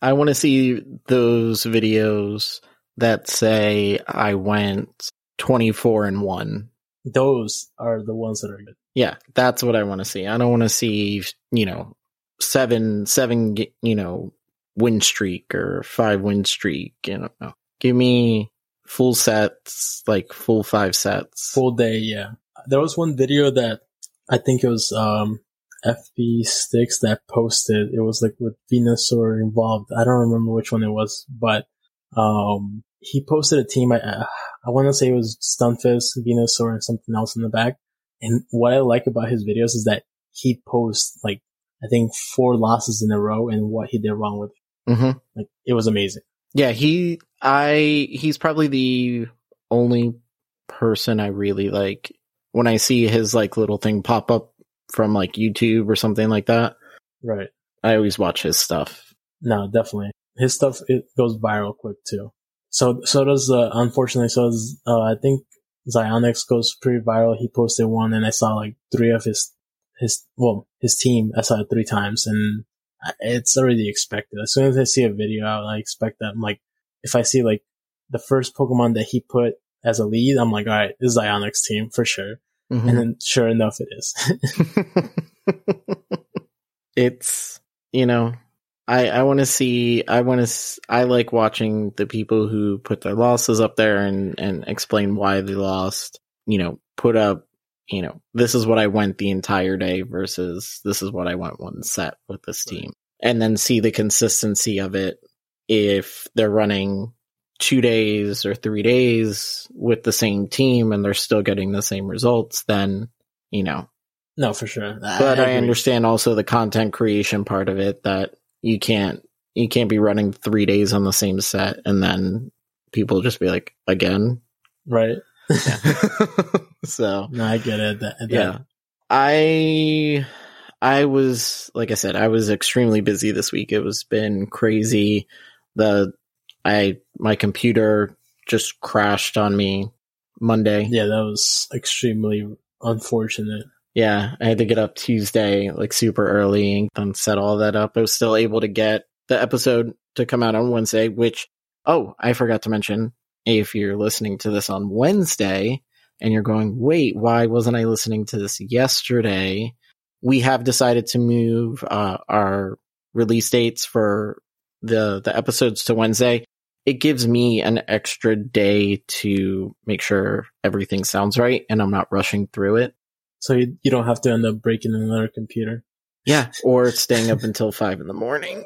I want to see those videos that say I went 24 and 1. Those are the ones that are good. Yeah, that's what I want to see. I don't want to see, you know, seven, seven, you know, win streak or five win streak. You know, give me full sets, like full five sets. Full day, yeah. There was one video that I think it was um FB Sticks that posted. It was like with Venusaur involved. I don't remember which one it was, but um he posted a team. I uh, I want to say it was Stunfisk, Venusaur, and something else in the back. And what I like about his videos is that he posts like I think four losses in a row and what he did wrong with. it. hmm Like it was amazing. Yeah, he, I, he's probably the only person I really like when I see his like little thing pop up from like YouTube or something like that. Right. I always watch his stuff. No, definitely. His stuff it goes viral quick too. So so does uh, unfortunately so does uh, I think Zionix goes pretty viral. He posted one and I saw like three of his his well his team. I saw it three times and it's already expected. As soon as I see a video out, I expect that. I'm like, if I see like the first Pokemon that he put as a lead, I'm like, all right, this is ZyoniK's team for sure. Mhm. And then sure enough, it is. it's you know i i want to see i want to i like watching the people who put their losses up there and and explain why they lost you know put up you know this is what i went the entire day versus this is what i went one set with this team and then see the consistency of it if they're running two days or three days with the same team and they're still getting the same results then you know no, for sure. but I, agree. understand also the content creation part of it that you can't you can't be running three days on the same set and then people just be like again Right. so No, I get it. That, that- yeah i i was like i said i was extremely busy this week it was been crazy the i my computer just crashed on me monday Yeah, that was extremely unfortunate. Yeah, I had to get up Tuesday like super early and then set all that up. I was still able to get the episode to come out on Wednesday, which, oh, I forgot to mention if you're listening to this on Wednesday and you're going, wait, why wasn't I listening to this yesterday? We have decided to move uh, our release dates for the the episodes to Wednesday. It gives me an extra day to make sure everything sounds right and I'm not rushing through it. So you, you don't have to end up breaking another computer. Yeah, or staying up until five in the morning.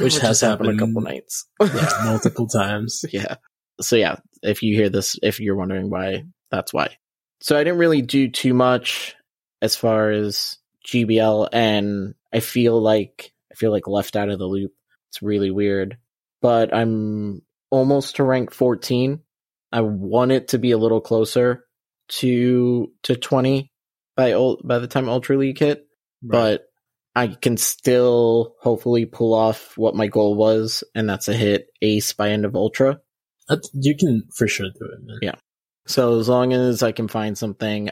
Which has happened a couple nights. Yeah, multiple times. yeah. So yeah, if you hear this, if you're wondering why, that's why. So I didn't really do too much as far as GBL, and I feel like I feel like left out of the loop. It's really weird, but I'm almost to rank 14. I want it to be a little closer to to 20 by by the time Ultra League hit, but I can still hopefully pull off what my goal was, and that's a hit ace by end of Ultra. That- you can for sure do it, man. Yeah. So as long as I can find something,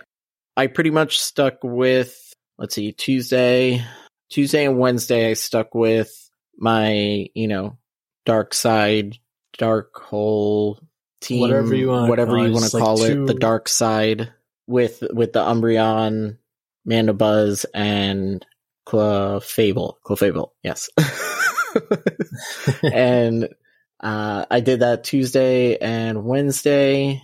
I pretty much stuck with let's see, Tuesday, Tuesday and Wednesday I stuck with my, you know, dark side, dark hole team, Whatever you wanna whatever you want to like call it, the dark side with with the Umbreon, Mandibuzz, and Clefable. Clefable, yes. and uh, I did that Tuesday and Wednesday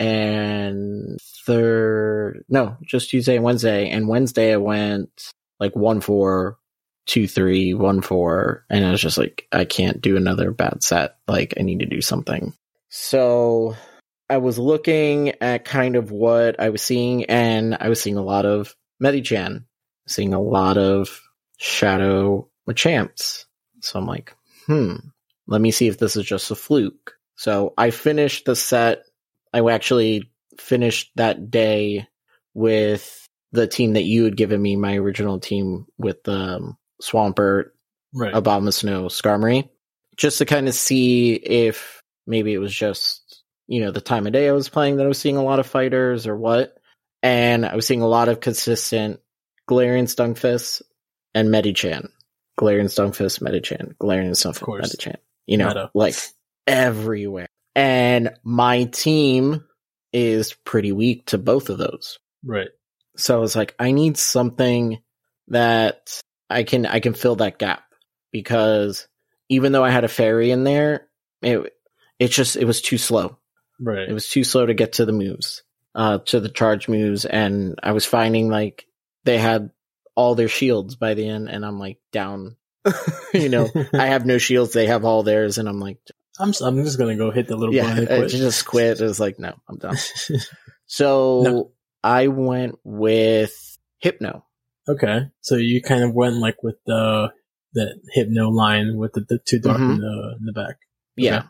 and third, no, just Tuesday and Wednesday. And Wednesday I went like one, four, two, three, one, four. And I was just like, I can't do another bad set. Like I need to do something. So I was looking at kind of what I was seeing and I was seeing a lot of Medicham, seeing a lot of Shadow Machamps. So I'm like, hmm, let me see if this is just a fluke. So I finished the set. I actually finished that day with the team that you had given me, my original team with um, Swampert, Right. Abomasnow, Skarmory, just to kind of see if maybe it was just, you know, the time of day I was playing that I was seeing a lot of fighters or what. And I was seeing a lot of consistent Galarian Stunfisk and Medicham. Galarian Stunfisk, Medicham, Galarian Stunfisk, course. Medicham. You know, Meta. like everywhere. And my team is pretty weak to both of those. right. So I was like, I need something that I can I can fill that gap because even though I had a fairy in there, it it just it was too slow. Right. It was too slow to get to the moves, uh, to the charge moves, and I was finding like they had all their shields by the end, and I'm like down. you know, I have no shields; they have all theirs, and I'm like, I'm I'm just gonna go hit the little yeah, quit. just quit. It was like, no, I'm done. So No. I went with Hypno. Okay, so you kind of went like with the the hypno line with the, the two dark Mhm. in the in the back. Yeah,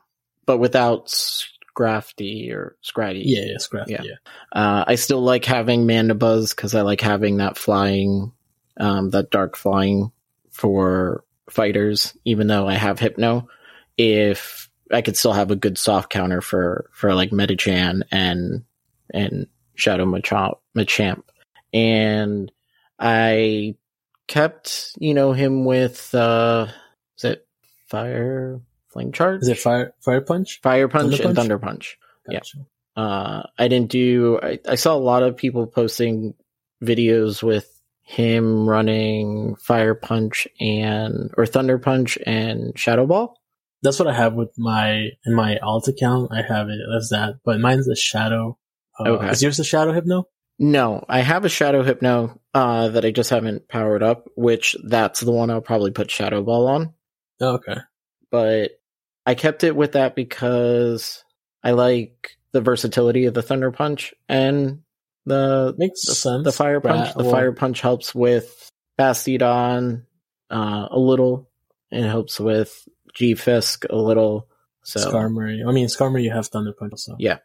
but without Scrafty or Scratty. Yeah, yeah, scrap. Yeah. Yeah. Uh, I still like having Mandibuzz because I like having that flying, um, that dark flying for fighters. Even though I have Hypno, if I could still have a good soft counter for for like Medicham and and Shadow Machamp, Machamp. and I kept you know him with uh, is it Fire Flame Charge? Is it fire fire punch? Fire Punch Thunder and Punch? Thunder Punch? Yeah. Gotcha. Uh, I didn't do. I, I saw a lot of people posting videos with him running Fire Punch and or Thunder Punch and Shadow Ball. That's what I have with my in my alt account. I have it as that, but mine's a shadow. Uh, Okay. Is yours a shadow hypno? No, I have a Shadow Hypno uh, that I just haven't powered up. Which that's the one I'll probably put Shadow Ball on. Okay. But I kept it with that because I like the versatility of the Thunder Punch and the Makes the, sense. the fire punch. the fire punch helps with Bastiodon uh, a little. It helps with G Fisk a little. So Skarmory. I mean, Skarmory, you have Thunder Punch also. Yeah.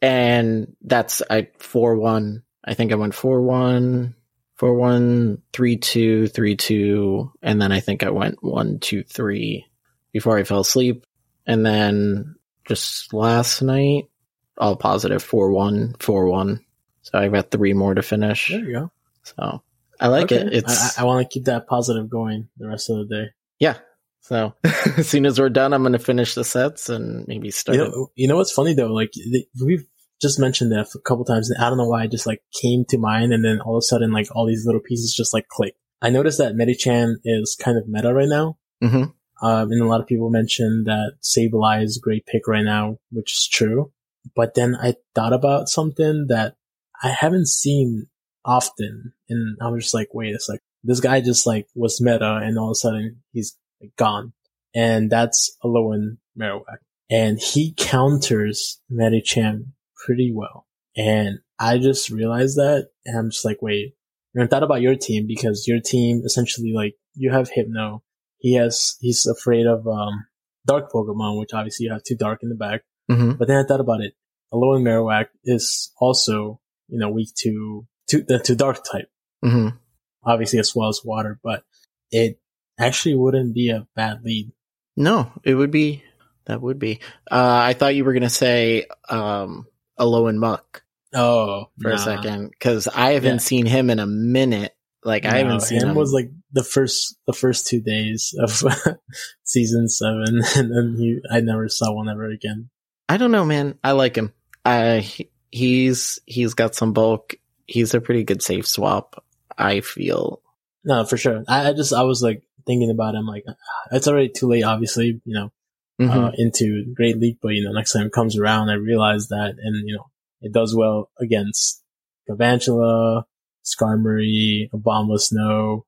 and that's I four one. I think I went four one, four one, three two, three two, and then I think I went one two three before I fell asleep, and then just last night all positive four one, four one. So I've got three more to finish. There you go. So I like it. It's I, I want to keep that positive going the rest of the day. yeah. So as soon as we're done, I'm going to finish the sets and maybe start. You know, you know what's funny though? Like we've just mentioned that a couple times, and I don't know why it just like came to mind, and then all of a sudden, like all these little pieces just like click. I noticed that Medicham is kind of meta right now, Mhm. um, and a lot of people mentioned that Sableye is a great pick right now, which is true. But then I thought about something that I haven't seen often, and I was just like, wait a sec, this guy just like was meta, and all of a sudden he's like, gone. and that's Alolan Marowak. And he counters Medicham pretty well. And I just realized that, and I'm just like, wait. And I thought about your team because your team essentially like you have Hypno. He has he's afraid of um dark Pokemon, which obviously you have two dark in the back. hmm But then I thought about it. Alolan Marowak is also you know weak to to the to dark type, hmm obviously as well as water. But it actually wouldn't be a bad lead. No, it would be. That would be. Uh, I thought you were gonna say um, Alolan Muk Oh, for a second because I haven't Yeah. seen him in a minute. Like I haven't seen him him. was like the first the first two days of season seven, and then he I never saw one ever again. I don't know, man. I like him. I he's he's got some bulk. He's a pretty good safe swap. I feel. No, for sure. I, I just I was like thinking about him like it's already too late. Obviously, you know, Mhm. uh, into Great League, but you know, next time it comes around, I realize that, and you know, it does well against Galvantula, Skarmory, Abomasnow,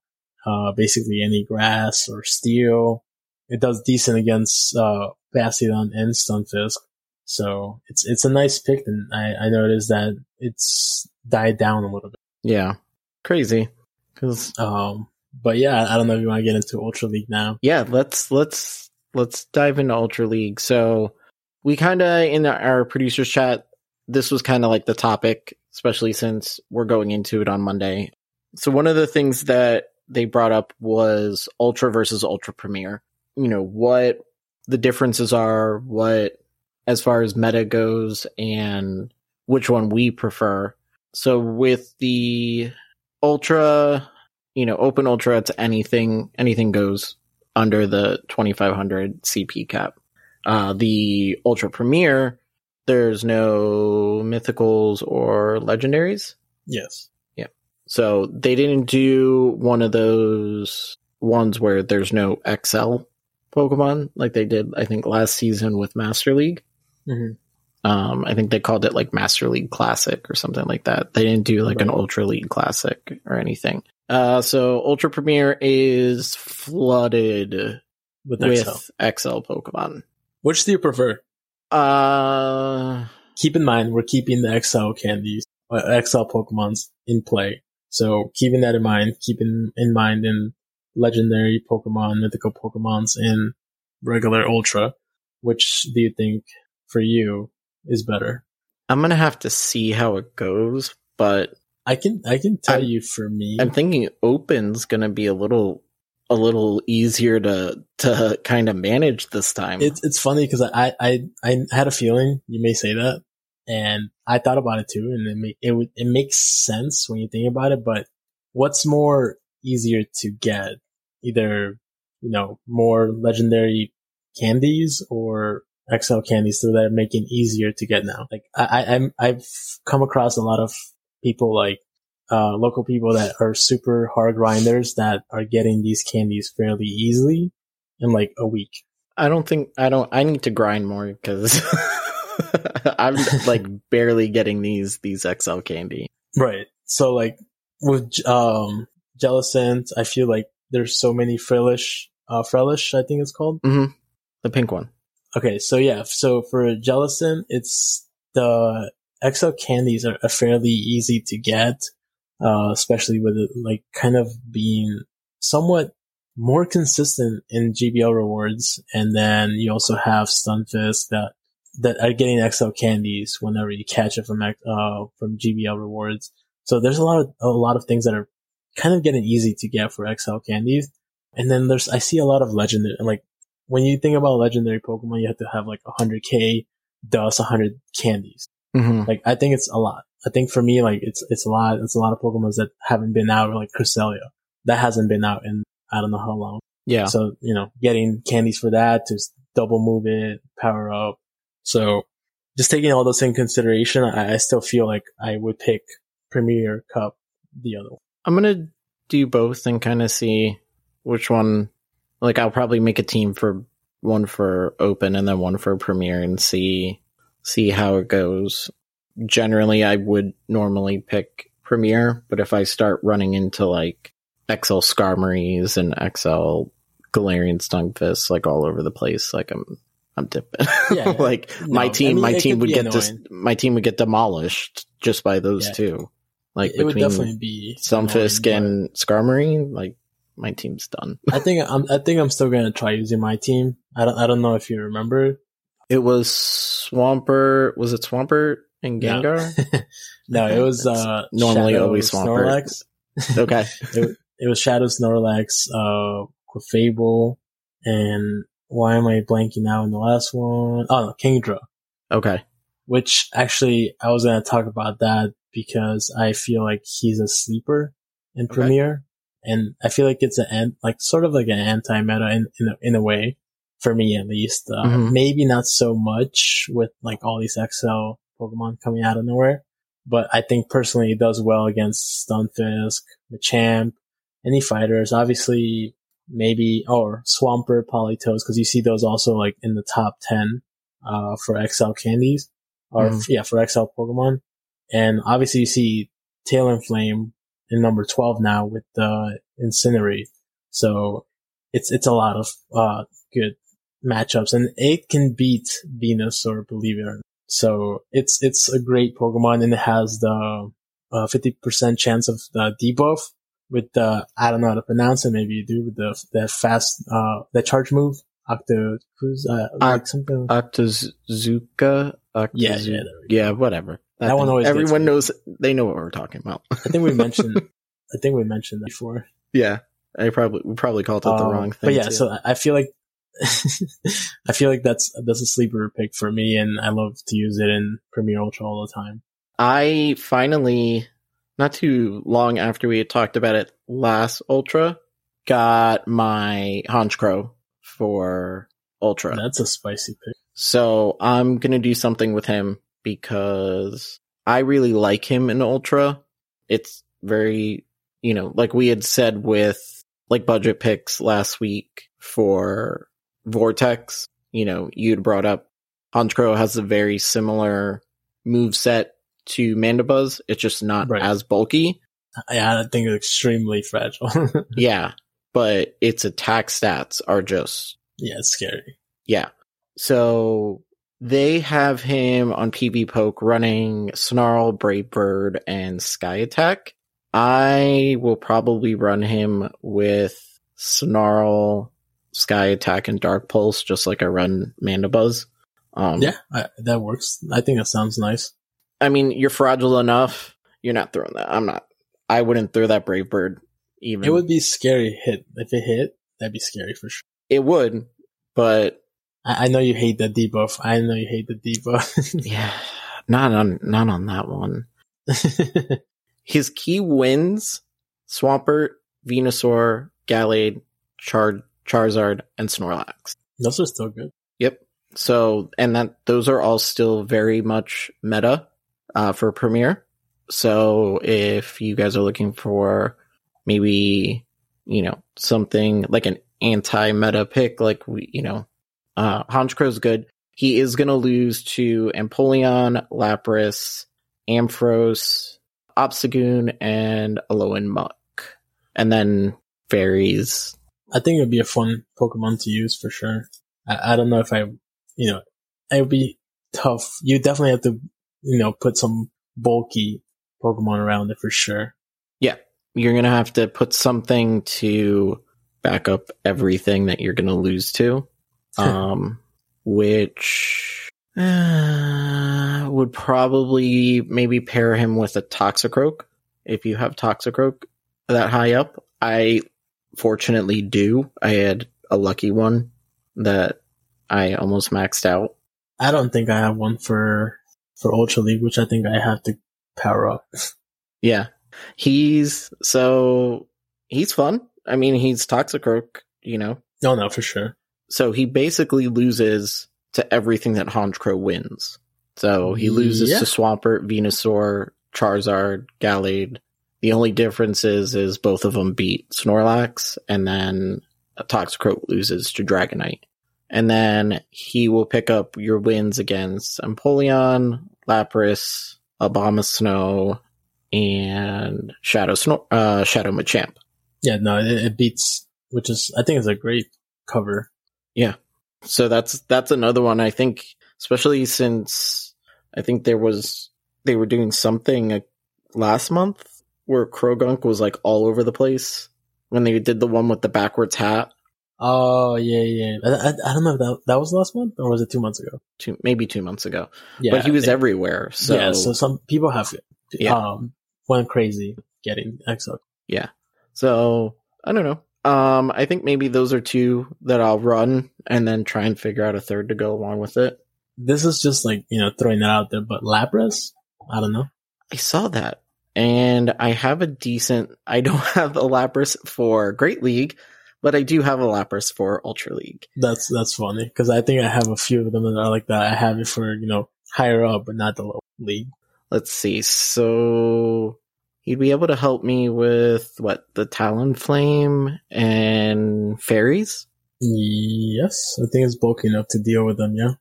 uh, basically any grass or steel. It does decent against uh, Bastiodon and Stunfisk. So it's it's a nice pick, and I, I noticed that it's died down a little bit. yeah, crazy. Because Um, but yeah, I don't know if you want to get into Ultra League now. yeah, let's let's let's dive into Ultra League. So we kind of in our producers chat, this was kind of like the topic, especially since we're going into it on Monday. So one of the things that they brought up was Ultra versus Ultra Premier. You know what the differences are, what as far as meta goes, and which one we prefer. So with the Ultra, you know, open Ultra, it's anything anything goes under the 2500 CP cap. Uh, the Ultra Premier, there's no mythicals or legendaries. Yes. Yeah. So they didn't do one of those ones where there's no XL Pokemon like they did, I think, last season with Master League. Mhm. Um, I think they called it like Master League Classic or something like that. They didn't do like an Ultra League Classic or anything. Uh, so Ultra Premier is flooded With, with XL. XL Pokemon. Which do you prefer? Uh, keep in mind we're keeping the XL candies, uh, XL Pokemons in play. So keeping that in mind, keeping in mind in legendary Pokemon, mythical Pokemons, and regular Ultra, which do you think for you is better? I'm gonna have to see how it goes, but I can I can tell I'm- you for me, I'm thinking open's gonna be a little a little easier to to kind of manage this time. it's it's funny because I, I I had a feeling you may say that, and I thought about it too, and it make, it would it makes sense when you think about it. But what's more easier to get, either you know more legendary candies or XL candies so that make it easier to get now. Like I, I I'm I've come across a lot of people like uh, local people that are super hard grinders that are getting these candies fairly easily in like a week. I don't think I don't. I need to grind more because I'm like barely getting these these XL candy. Right. So like with um Jellicent, I feel like there's so many Frillish, uh Frelish, I think it's called. hmm The pink one. Okay, so yeah, so for Jellicent, it's the XL candies are, fairly easy to get, uh, especially with it like kind of being somewhat more consistent in GBL rewards, and then you also have Stunfisk that that are getting XL candies whenever you catch it from uh from GBL rewards. So there's a lot of a lot of things that are kind of getting easy to get for XL candies, and then there's I see a lot of legendary like when you think about legendary Pokemon, you have to have like 100k dust, 100 candies. Hmm Like I think it's a lot. I think for me, like it's it's a lot. It's a lot of Pokemon that haven't been out, like Cresselia, that hasn't been out in I don't know how long. Yeah. So you know, getting candies for that to double move it, power up. So just taking all those in consideration, I, I still feel like I would pick Premier Cup the other one. I'm gonna do both and kind of see which one. Like, I'll probably make a team for one for open and then one for Premier and see see how it goes. Generally, I would normally pick premiere, but if I start running into like XL Skarmories and XL Galarian Stunfisk like all over the place. Like I'm, I'm dipping. Yeah, like no, my I team, mean, my team would get annoying. My team would get demolished just by those Yeah. two. Like it would between definitely be annoying, and Skarmory, like my team's done. I think I'm I think I'm still gonna try using my team. I don't I don't know if you remember. It was Swampert. Was it Swampert and Gengar? no, it was uh normally Shadow always Swampert. Snorlax. okay. it, it was Shadow Snorlax, uh, Clefable, and why am I blanking out in the last one? Oh, no, Kingdra. Okay. Which actually, I was gonna talk about that because I feel like he's a sleeper in Okay. Premier, and I feel like it's an an- like sort of like an anti-meta in in a, in a way for me at least. Uh, Mhm. Maybe not so much with like all these XL Pokemon coming out of nowhere, but I think personally it does well against Stunfisk, Machamp, any fighters. Obviously, maybe or Swampert, Politoed, because you see those also like in the top ten uh, for XL candies, or Mhm. yeah, for XL Pokemon. And obviously, you see Talonflame in number twelve now with the Incinerate. So it's it's a lot of uh, good matchups, and it can beat Venusaur, believe it or not. So it's it's a great Pokemon, and it has the uh, fifty percent chance of the debuff with the I don't know how to pronounce it. Maybe you do with the that fast uh that charge move. Octo, who's uh, like something? Octazooka. Octazu- Yeah, yeah, yeah, whatever. That one always Everyone knows. They know what we're talking about. I think we mentioned. I think we mentioned that before. yeah, I probably we probably called it the Um, wrong thing. But yeah, too. so I feel like I feel like that's that's a sleeper pick for me, and I love to use it in Premiere Ultra all the time. I finally, not too long after we had talked about it last Ultra, got my Honchkrow for Ultra. That's a spicy pick. So I'm gonna do something with him because I really like him in Ultra. It's very, you know, like we had said with like budget picks last week for Vortex. You know, you'd brought up Honchkrow has a very similar move set to Mandibuzz. It's just not Right. as bulky. I, I think it's extremely fragile. Yeah, but its attack stats are just yeah, it's scary. Yeah. So they have him on PvPoke running Snarl, Brave Bird, and Sky Attack. I will probably run him with Snarl, Sky Attack, and Dark Pulse, just like I run Mandibuzz. Um, Yeah, I, that works. I think that sounds nice. I mean, you're fragile enough. You're not throwing that. I'm not. I wouldn't throw that Brave Bird even. It would be scary hit if it hit. That'd be scary for sure. It would, but I, I know you hate the debuff. I know you hate the debuff. yeah, not on not on that one. his key wins Swampert, Venusaur, Gallade, Char- Charizard, and Snorlax. Those are still good. Yep. So, and that those are all still very much meta uh, for Premiere. So, if you guys are looking for maybe you know something like an anti-meta pick, like we, you know, uh, Honchkrow's good. He is going to lose to Empoleon, Lapras, Ampharos, Obstagoon, and Alolan Muk. And then fairies. I think it would be a fun Pokemon to use for sure. I, I don't know if I, you know, it would be tough. You definitely have to, you know, put some bulky Pokemon around it for sure. Yeah. You're going to have to put something to back up everything that you're going to lose to. Um, which uh, would probably maybe pair him with a Toxicroak if you have Toxicroak that high up. I fortunately do. I had a lucky one that I almost maxed out. I don't think I have one for, for Ultra League, which I think I have to power up. Yeah. He's so he's fun. I mean, he's Toxicroak, you know. No, no, for sure. So he basically loses to everything that Honchkrow wins. So he loses Yeah. to Swampert, Venusaur, Charizard, Gallade. The only difference is, is both of them beat Snorlax, and then Toxicroak loses to Dragonite. And then he will pick up your wins against Empoleon, Lapras, Abomasnow, and Shadow Snor- uh, Shadow Machamp. Yeah, no, it, it beats, which is, I think is a great cover. Yeah, so that's that's another one I think, especially since I think there was they were doing something uh, last month where Croagunk was like all over the place when they did the one with the backwards hat. Oh yeah, yeah. I, I, I don't know if that that was last month or was it two months ago? Two, maybe two months ago, Yeah, but he was everywhere. So yeah. So some people have Yeah. um went crazy getting XL. So I don't know. Um, I think maybe those are two that I'll run and then try and figure out a third to go along with it. This is just like you know throwing that out there, but Lapras, I don't know. I saw that and I have a decent, I don't have a Lapras for Great League, but I do have a Lapras for Ultra League. That's that's funny because I think I have a few of them that are like that. I have it for you know higher up, but not the low league. Let's see. So he'd be able to help me with what the Talonflame and fairies. Yes, I think it's bulky enough to deal with them. Yeah.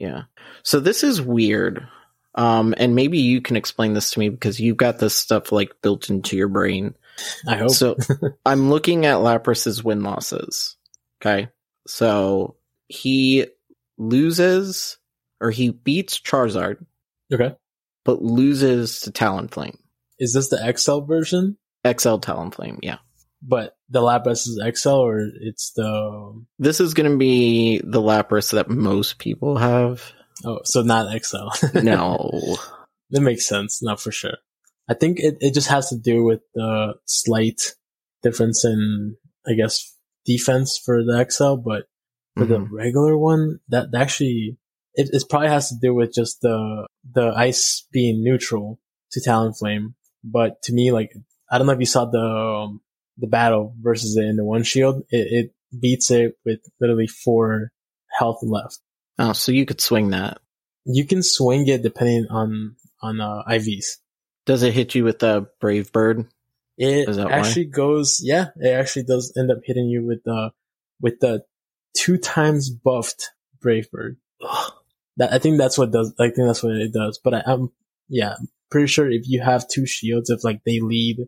Yeah. So this is weird. Um, and maybe you can explain this to me because you've got this stuff like built into your brain. I hope. So I'm looking at Lapras's win losses. Okay. So he loses or he beats Charizard, okay. but loses to Talonflame. Is this the XL version? XL Talonflame. Yeah. But the Lapras is XL or it's the This is going to be the Lapras that most people have. Oh, so not XL. No. that makes sense. Not for sure. I think it, it just has to do with the slight difference in, I guess, defense for the XL, but for the Mhm. regular one, that that actually, it, it probably has to do with just the, the ice being neutral to Talonflame. But to me, like, I don't know if you saw the, um, the battle versus it in the one shield. It, it beats it with literally four health left. Oh, so you could swing that. You can swing it depending on, on, uh, IVs. Does it hit you with the Brave Bird? It that why? actually goes, yeah, it actually does end up hitting you with the, with the two times buffed Brave Bird. That, I think that's what does, I think that's what it does. But I, I'm, yeah, pretty sure if you have two shields, if like they lead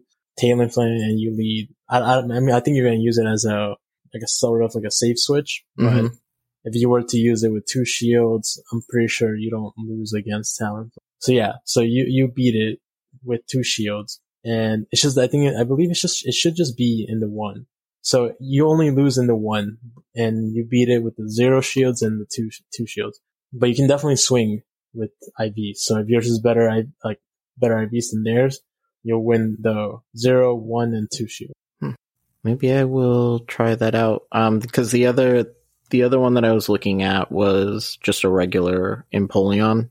Talonflame and you lead, I, I, I mean, I think you're going to use it as a, like a sort of like a safe switch. But Mhm. If you were to use it with two shields, I'm pretty sure you don't lose against Talonflame. So yeah, so you, you beat it with two shields and it's just, I think, I believe it's just, it should just be in the one. So you only lose in the one and you beat it with the zero shields and the two, two shields, but you can definitely swing with IV. So if yours is better, I like better IVs than theirs, you'll win the zero, one, and two shield. Maybe I will try that out. Um, because the other, the other one that I was looking at was just a regular Empoleon.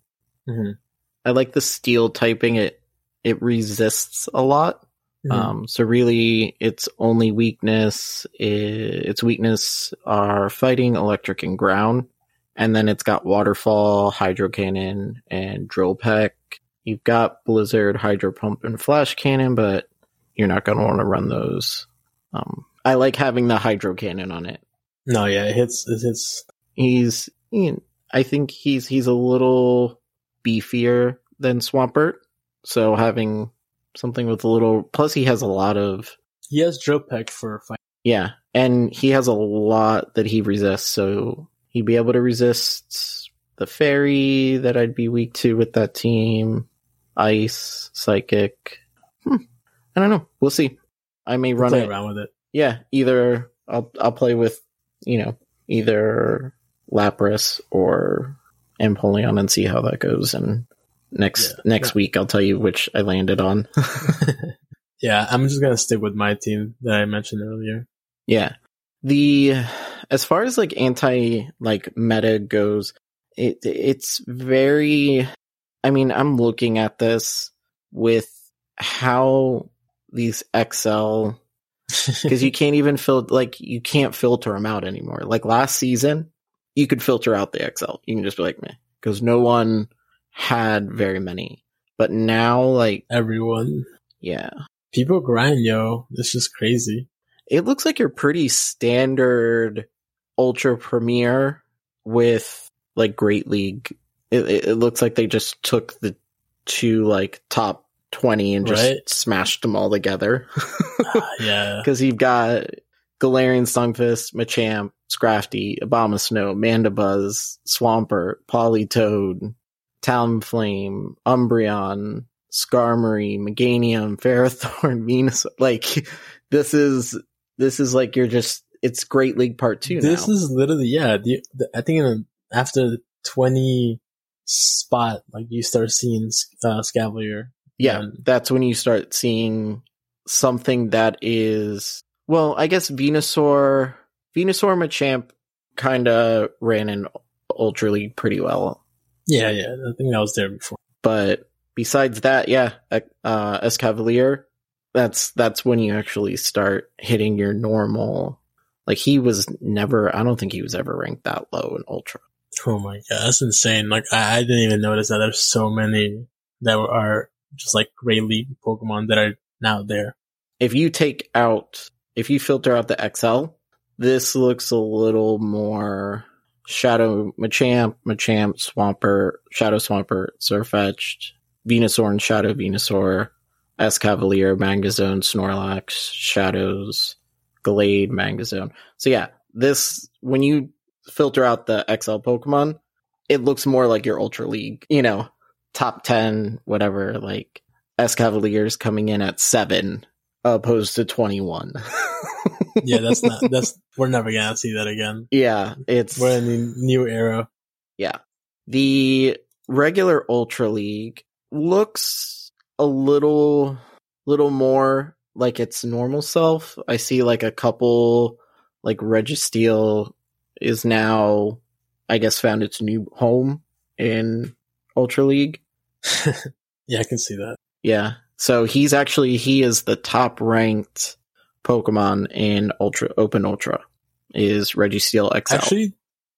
Mhm. I like the steel typing. It, it resists a lot. Mhm. Um, so really its only weakness, i its weakness are fighting, electric, and ground. And then it's got waterfall, hydro cannon, and drill peck. You've got blizzard, hydro pump, and flash cannon, but you're not going to want to run those. Um, I like having the hydro cannon on it. No, yeah, it hits, it hits, He's, you know, I think he's he's a little beefier than Swampert, so having something with a little. Plus, he has a lot of he has drill peck for fight. yeah, and he has a lot that he resists, so he'd be able to resist the fairy that I'd be weak to with that team, ice, psychic. Hmm. I don't know. We'll see. I may run Play it. around with it. Yeah, either I'll I'll play with you know either Lapras or Empoleon and see how that goes. And next Yeah. next Yeah. week I'll tell you which I landed on. yeah, I'm just gonna stick with my team that I mentioned earlier. yeah, the as far as like anti like meta goes, it it's very. I mean, I'm looking at this with how these XL because you can't even filter like you can't filter them out anymore. Like last season, you could filter out the XL. You can just be like, meh, because no one had very many. But now, like, Everyone, yeah, people grind, yo. It's just crazy. it looks like you're pretty standard Ultra Premier with like Great League. It, it, it looks like they just took the two like top twenty and just Right. smashed them all together. yeah, because you've got Galarian Stunfisk, Machamp, Scrafty, Abomasnow, Mandibuzz, Swampert, Politoed, Talonflame, Umbreon, Skarmory, Meganium, Ferrothorn, Venus. Like this is this is like you're just it's Great League Part Two. This now. is literally yeah. The, the, I think in the, after twenty spot, like you start seeing uh, Scavalier. Yeah, that's when you start seeing something that is well, I guess Venusaur, Venusaur Machamp kind of ran in Ultra League pretty well, Yeah, yeah. I think that was there before. but besides that, yeah, uh, Escavalier, that's that's when you actually start hitting your normal. Like he was never, I don't think he was ever ranked that low in Ultra. Oh my god, that's insane! Like I, I didn't even notice that there's so many that are just like Great League Pokemon that are now there. if you take out if you filter out the XL, this looks a little more Shadow Machamp, Machamp, Swampert, Shadow Swampert, Sirfetch'd, Venusaur and Shadow Venusaur, Escavalier, Magnezone, Snorlax, Shadows, Gallade, Magnezone. So yeah, this when you filter out the XL Pokemon, it looks more like your Ultra League, you know, top ten, whatever, like Escavalier's coming in at seven opposed to 21. Yeah, that's not. that's we're never gonna see that again. yeah, it's We're in the new era. Yeah. The regular Ultra League looks a little little more like its normal self. I see like a couple like Registeel is now I guess found its new home in Ultra League. Yeah, I can see that. Yeah. So he's actually he is the top ranked Pokemon in Ultra Open Ultra is Registeel XL. Actually,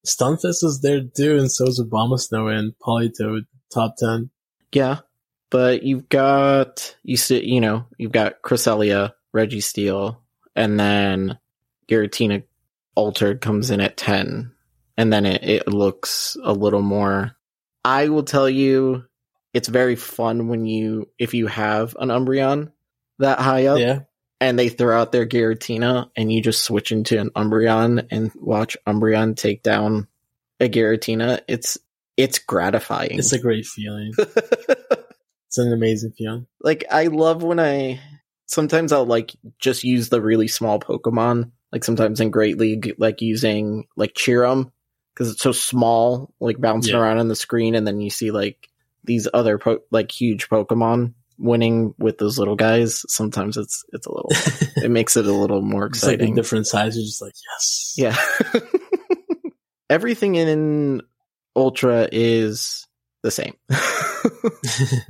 Stunfisk is there too, and so is Abomasnow and Politoed top ten. yeah. But you've got you see you know, you've got Cresselia, Registeel, and then Giratina Altered comes in at ten. And then it, it looks a little more I will tell you it's very fun when you if you have an Umbreon that high up. Yeah, and they throw out their Giratina, and you just switch into an Umbreon and watch Umbreon take down a Giratina. It's it's gratifying. it's a great feeling. It's an amazing feeling. like I love when I sometimes I'll like just use the really small Pokemon. Like sometimes in Great League, like using like Cherrim because it's so small, like bouncing Yeah. around on the screen, and then you see like these other po- like huge Pokemon winning with those little guys. Sometimes it's it's a little it makes it a little more It's like exciting. different sizes, just like yes. Yeah. Everything in Ultra is the same. it's the,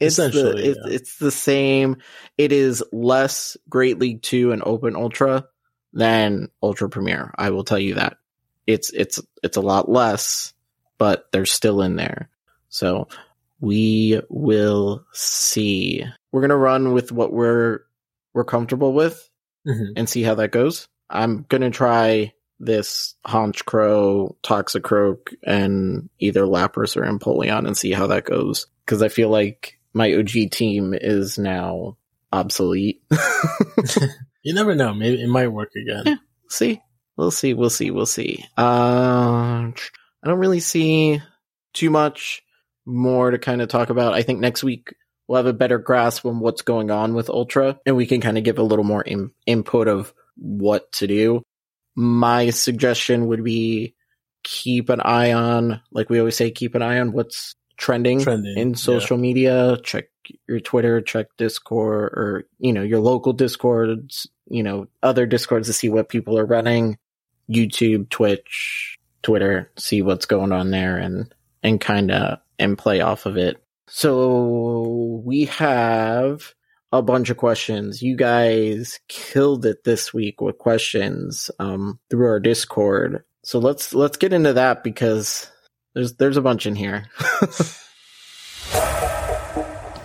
Essentially, it, yeah. it's the same. It is less Great League 2 and Open Ultra than Ultra Premier. I will tell you that. It's it's it's a lot less, but they're still in there. So we will see. We're gonna run with what we're we're comfortable with Mhm. and see how that goes. I'm gonna try this Honchkrow, Toxicroak, and either Lapras or Empoleon and see how that goes. Because I feel like my OG team is now obsolete. You never know. Maybe it might work again. Yeah. see, we'll see, we'll see, we'll see. Uh, I don't really see too much more to kind of talk about. I think next week we'll have a better grasp on what's going on with Ultra, and we can kind of give a little more in- input of what to do. My suggestion would be keep an eye on, like we always say, keep an eye on what's trending, Trending, in yeah. social media. Check your Twitter, check Discord, or you know your local Discords, you know other Discords to see what people are running. YouTube, Twitch, Twitter, see what's going on there, and and kind of and play off of it. So we have a bunch of questions. You guys killed it this week with questions um, through our Discord. So let's let's get into that because there's there's a bunch in here.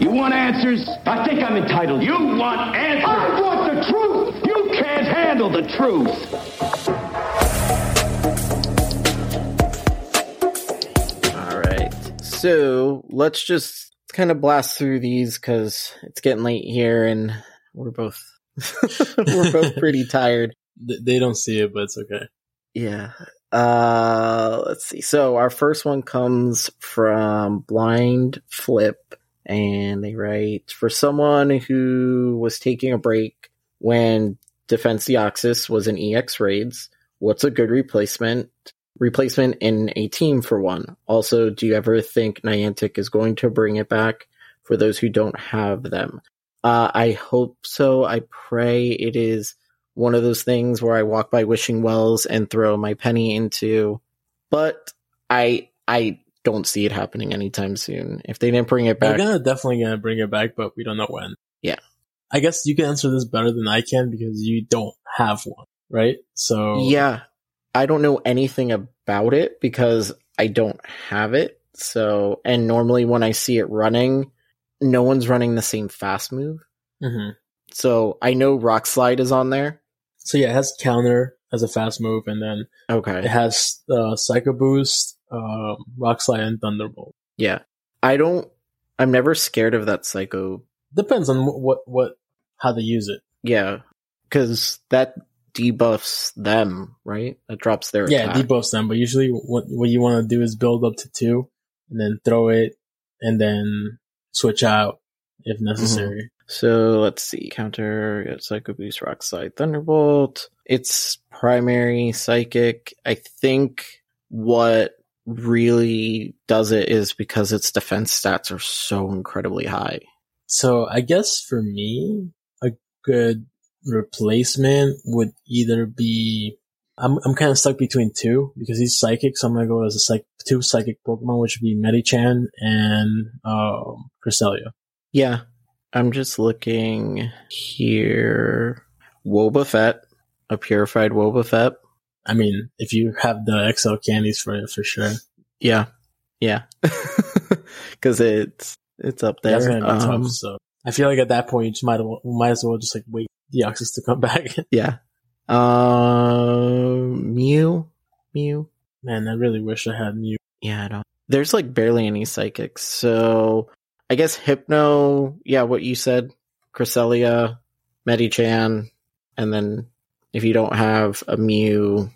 You want answers? I think I'm entitled. You want answers? I want the truth. You can't handle the truth. So let's just kind of blast through these because it's getting late here and we're both we're both pretty tired. They don't see it, but it's okay. Yeah. Uh, let's see. So our first one comes from Blind Flip, and they write for someone who was taking a break when Defense Deoxys was in EX raids. What's a good replacement? Replacement in a team for one. Also, do you ever think Niantic is going to bring it back for those who don't have them? Uh, I hope so. I pray it is one of those things where I walk by wishing wells and throw my penny into, but I I don't see it happening anytime soon. If they didn't bring it back, They're gonna definitely gonna bring it back, but we don't know when. Yeah. I guess you can answer this better than I can because you don't have one, right? So yeah, I don't know anything about it because I don't have it. So, and normally when I see it running, no one's running the same fast move. hmm So I know Rock Slide is on there. So yeah, it has counter as a fast move, and then okay, it has uh, Psycho Boost, um, Rock Slide, and Thunderbolt. Yeah. I don't, I'm never scared of that Psycho Depends on what what how they use it. Yeah, because that debuffs them, right? That drops their Yeah, attack. debuffs them, but usually what what you want to do is build up to two, and then throw it, and then switch out if mm-hmm. necessary. So let's see. Counter Psycho Boost, Rock Slide, Thunderbolt. It's primary psychic. I think what really does it is because its defense stats are so incredibly high. So I guess for me, a good replacement would either be I'm I'm kind of stuck between two because he's psychic, so I'm gonna go as a psych two psychic Pokemon, which would be Medicham and um Cresselia. Yeah, I'm just looking here. Wobbuffet, a purified Wobbuffet. I mean, if you have the XL candies for it, for sure. Yeah, yeah, because it's it's up there. That's gonna be Um, tough. So I feel like at that point, you just might might as well just like wait the Deoxys to come back. Yeah. Um, Mew, Mew. Man, I really wish I had Mew. Yeah, I don't. There's like barely any psychics, so I guess Hypno. Yeah, what you said, Cresselia, Medicham, and then if you don't have a Mew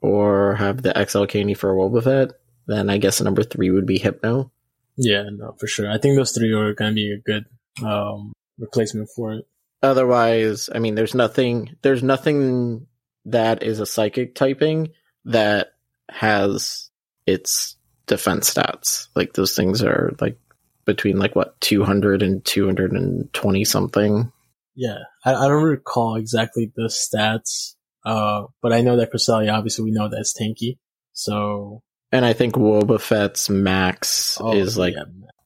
or have the XL candy for a Wobbuffet, then I guess number three would be Hypno. Yeah, no, for sure. I think those three are gonna be a good um replacement for it. Otherwise, I mean, there's nothing, there's nothing that is a psychic typing that has its defense stats. Like those things are like between like what 200 and 220 something. Yeah, I, I don't recall exactly the stats, uh, but I know that Cresselia, obviously, we know that's tanky. So And I think Wobbuffet's max oh, is like yeah,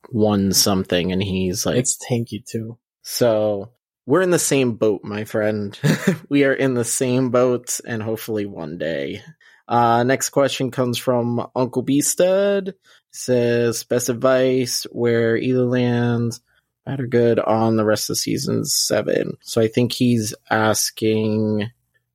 one something, and he's like it's tanky too. So we're in the same boat, my friend. we are in the same boat, and hopefully one day. Uh, next question comes from Uncle Beasted. Says best advice where either lands bad or good on the rest of season seven. So I think he's asking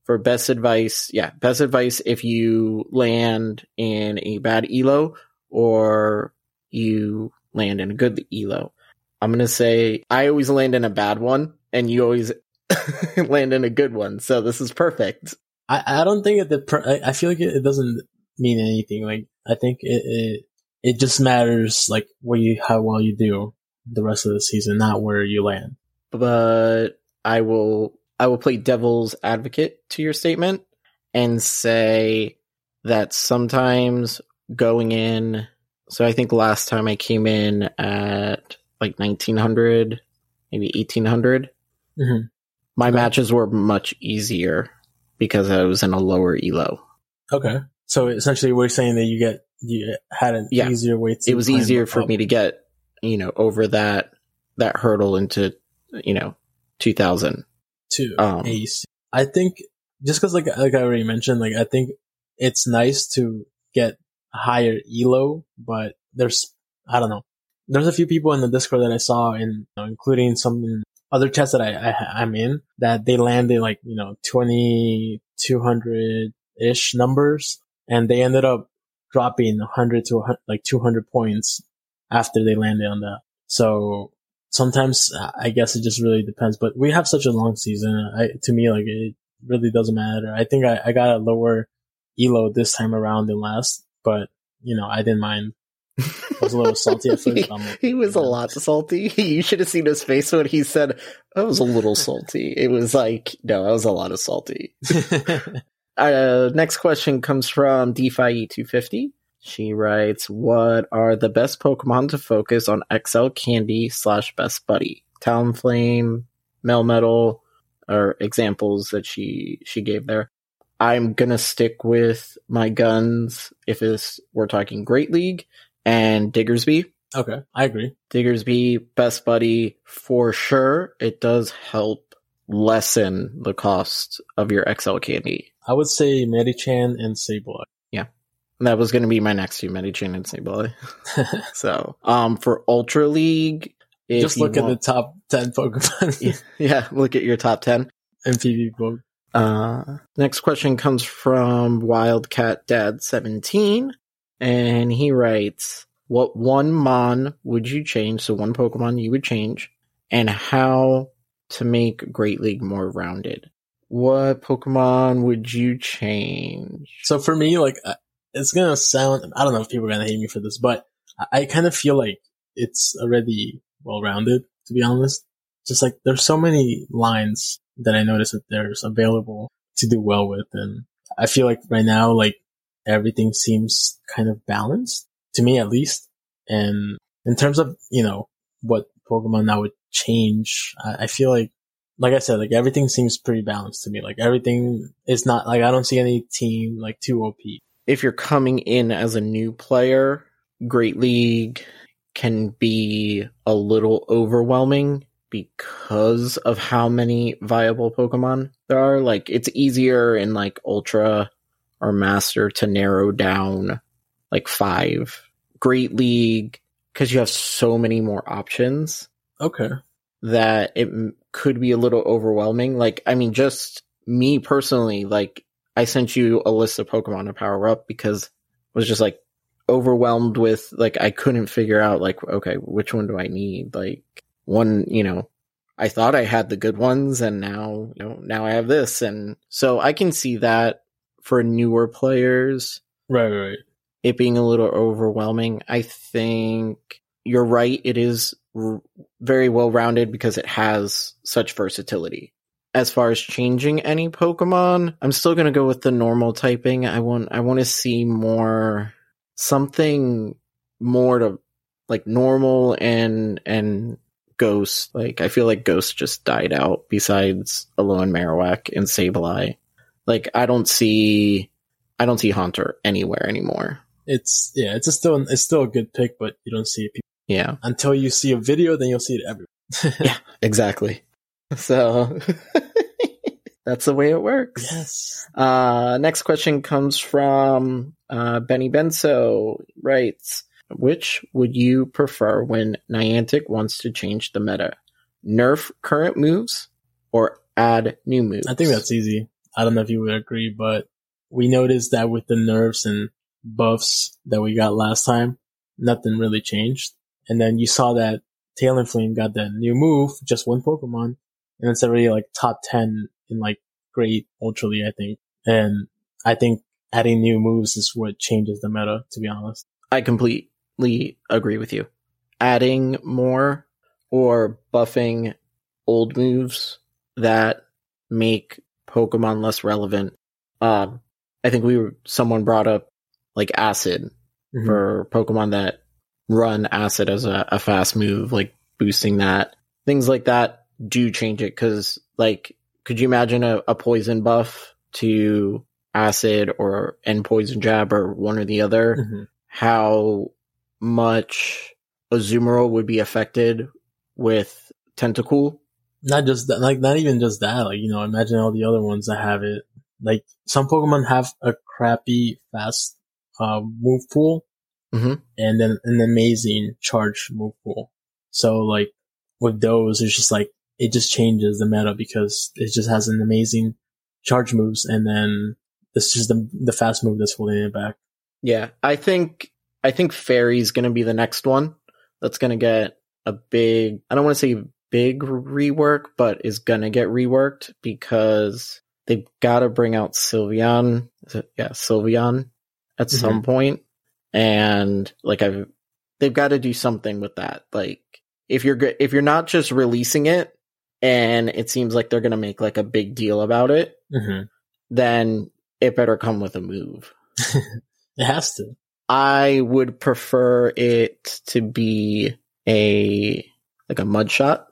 for best advice. Yeah, best advice if you land in a bad elo or you land in a good elo. I'm gonna say I always land in a bad one, and you always land in a good one. So this is perfect. I, I don't think that the I, I feel like it, it doesn't mean anything. Like I think it, it it just matters like where you how well you do the rest of the season, not where you land. But I will I will play devil's advocate to your statement and say that sometimes going in. So I think last time I came in at like 1900, maybe 1800. Mhm. My Okay. matches were much easier because I was in a lower elo. Okay. So essentially, we're saying that you get you had an Yeah. easier way to. it was easier for me to get you know over that that hurdle into you know 2000 to Um, ace. I think just because like like I already mentioned, like I think it's nice to get higher elo, but there's I don't know. There's a few people in the Discord that I saw, in you know, including some other chats that I, I I'm in, that they landed like you know 20, 200 ish numbers, and they ended up dropping 100 to 100, like 200 points after they landed on that. So sometimes I guess it just really depends. But we have such a long season. I, to me, like it really doesn't matter. I think I, I got a lower elo this time around than last, but you know, I didn't mind. I was a little salty at first. he, he was a lot salty. You should have seen his face when he said, "I was a little salty." It was like, no, I was a lot of salty. Uh, next question comes from DeFi E250. She writes, "What are the best Pokemon to focus on XL Candy slash Best Buddy? Talonflame, Melmetal, are examples that she she gave there. I'm gonna stick with my guns if it's we're talking Great League and Diggersby. okay, I agree. Diggersby, Best Buddy, for sure. It does help lessen the cost of your XL candy. I would say Medicham and Sableye. Yeah. That was going to be my next two, Medicham and Sableye. so, um, for Ultra League, if Just look at want- the top 10 Pokemon yeah, look at your top 10. in PvP. Uh, next question comes from Wildcat Dad 17, and he writes, "What one Mon would you change? So one Pokemon you would change, and how to make Great League more rounded? What Pokemon would you change? So for me, like, uh, it's gonna sound, I don't know if people are gonna hate me for this, but I, I kind of feel like it's already well rounded, to be honest. Just like, there's so many lines that I notice that there's available to do well with. And I feel like right now, like, everything seems kind of balanced, to me at least. And in terms of, you know, what Pokemon now would change, I, I feel like like I said, like everything seems pretty balanced to me. Like everything is not like I don't see any team like too OP. If you're coming in as a new player, Great League can be a little overwhelming because of how many viable Pokemon there are. Like it's easier in like Ultra or Master to narrow down like five. Great League, because you have so many more options Okay. that it m- could be a little overwhelming. Like, I mean, just me personally, like, I sent you a list of Pokemon to power up because I was just like overwhelmed with, like, I couldn't figure out, like, okay, which one do I need? Like, one, you know, I thought I had the good ones and now, you know, now I have this. And so I can see that for newer players, Right, right, it being a little overwhelming. I think you're right. It is r- very well rounded because it has such versatility. As far as changing any Pokemon, I'm still going to go with the normal typing. I want, I want to see more, something more to like normal and, and ghost. Like, I feel like ghost just died out besides Alolan Marowak and Sableye. Like, I don't see, I don't see Haunter anywhere anymore. It's yeah, it's a still it's still a good pick, but you don't see it Yeah, until you see a video. Then you'll see it everywhere. yeah, exactly. So that's the way it works. Yes. Uh, next question comes from uh, Benny Benso. Writes, which would you prefer when Niantic wants to change the meta? Nerf current moves or add new moves? I think that's easy. I don't know if you would agree, but we noticed that with the nerfs and buffs that we got last time, nothing really changed. And then you saw that Talonflame got that new move, just one Pokemon, and it's already like top 10 in like great Ultra League, I think. And I think adding new moves is what changes the meta, to be honest. I completely agree with you. Adding more or buffing old moves that make Pokemon less relevant. Um, I think we were, someone brought up like acid Mhm. for Pokemon that run acid as a, a fast move, like boosting that. Things like that do change it because, like, could you imagine a, a poison buff to acid or and poison jab or one or the other? Mhm. How much Azumarill would be affected with Tentacool? Not just that, like not even just that. Like you know, imagine all the other ones that have it. Like some Pokemon have a crappy fast uh, move pool, Mhm. and then an amazing charge move pool. So like with those, it's just like it just changes the meta because it just has an amazing charge moves, and then it's just the the fast move that's holding it back. Yeah, I think I think Fairy's going to be the next one that's going to get a big. I don't want to say big rework, but is going to get reworked because they've got to bring out Sylveon yeah, Sylveon at Mm-hmm. some point, and like I've they've got to do something with that. Like if you're if you're not just releasing it, and it seems like they're gonna make like a big deal about it, hmm then it better come with a move. It has to. I would prefer it to be a like a mud shot.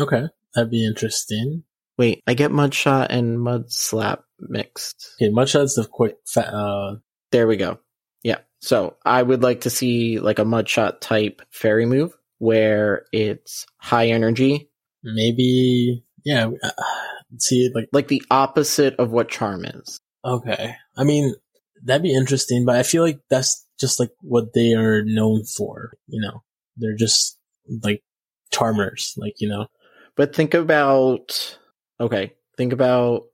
Okay, that'd be interesting. Wait, I get mud shot and mud slap mixed. Okay, much as the quick, fa- uh, There we go. Yeah. So I would like to see like a mud shot type fairy move where it's high energy, maybe, yeah. Uh, see, like, like the opposite of what charm is. okay. I mean, that'd be interesting, but I feel like that's just like what they are known for. You know, they're just like charmers, like you know. But think about okay, think about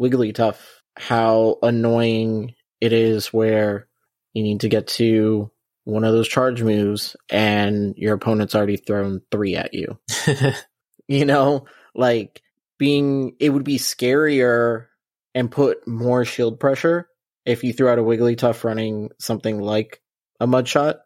Wigglytuff, how annoying it is where you need to get to one of those charge moves and your opponent's already thrown three at you. You know, like being it would be scarier and put more shield pressure if you threw out a Wigglytuff running something like a mud shot.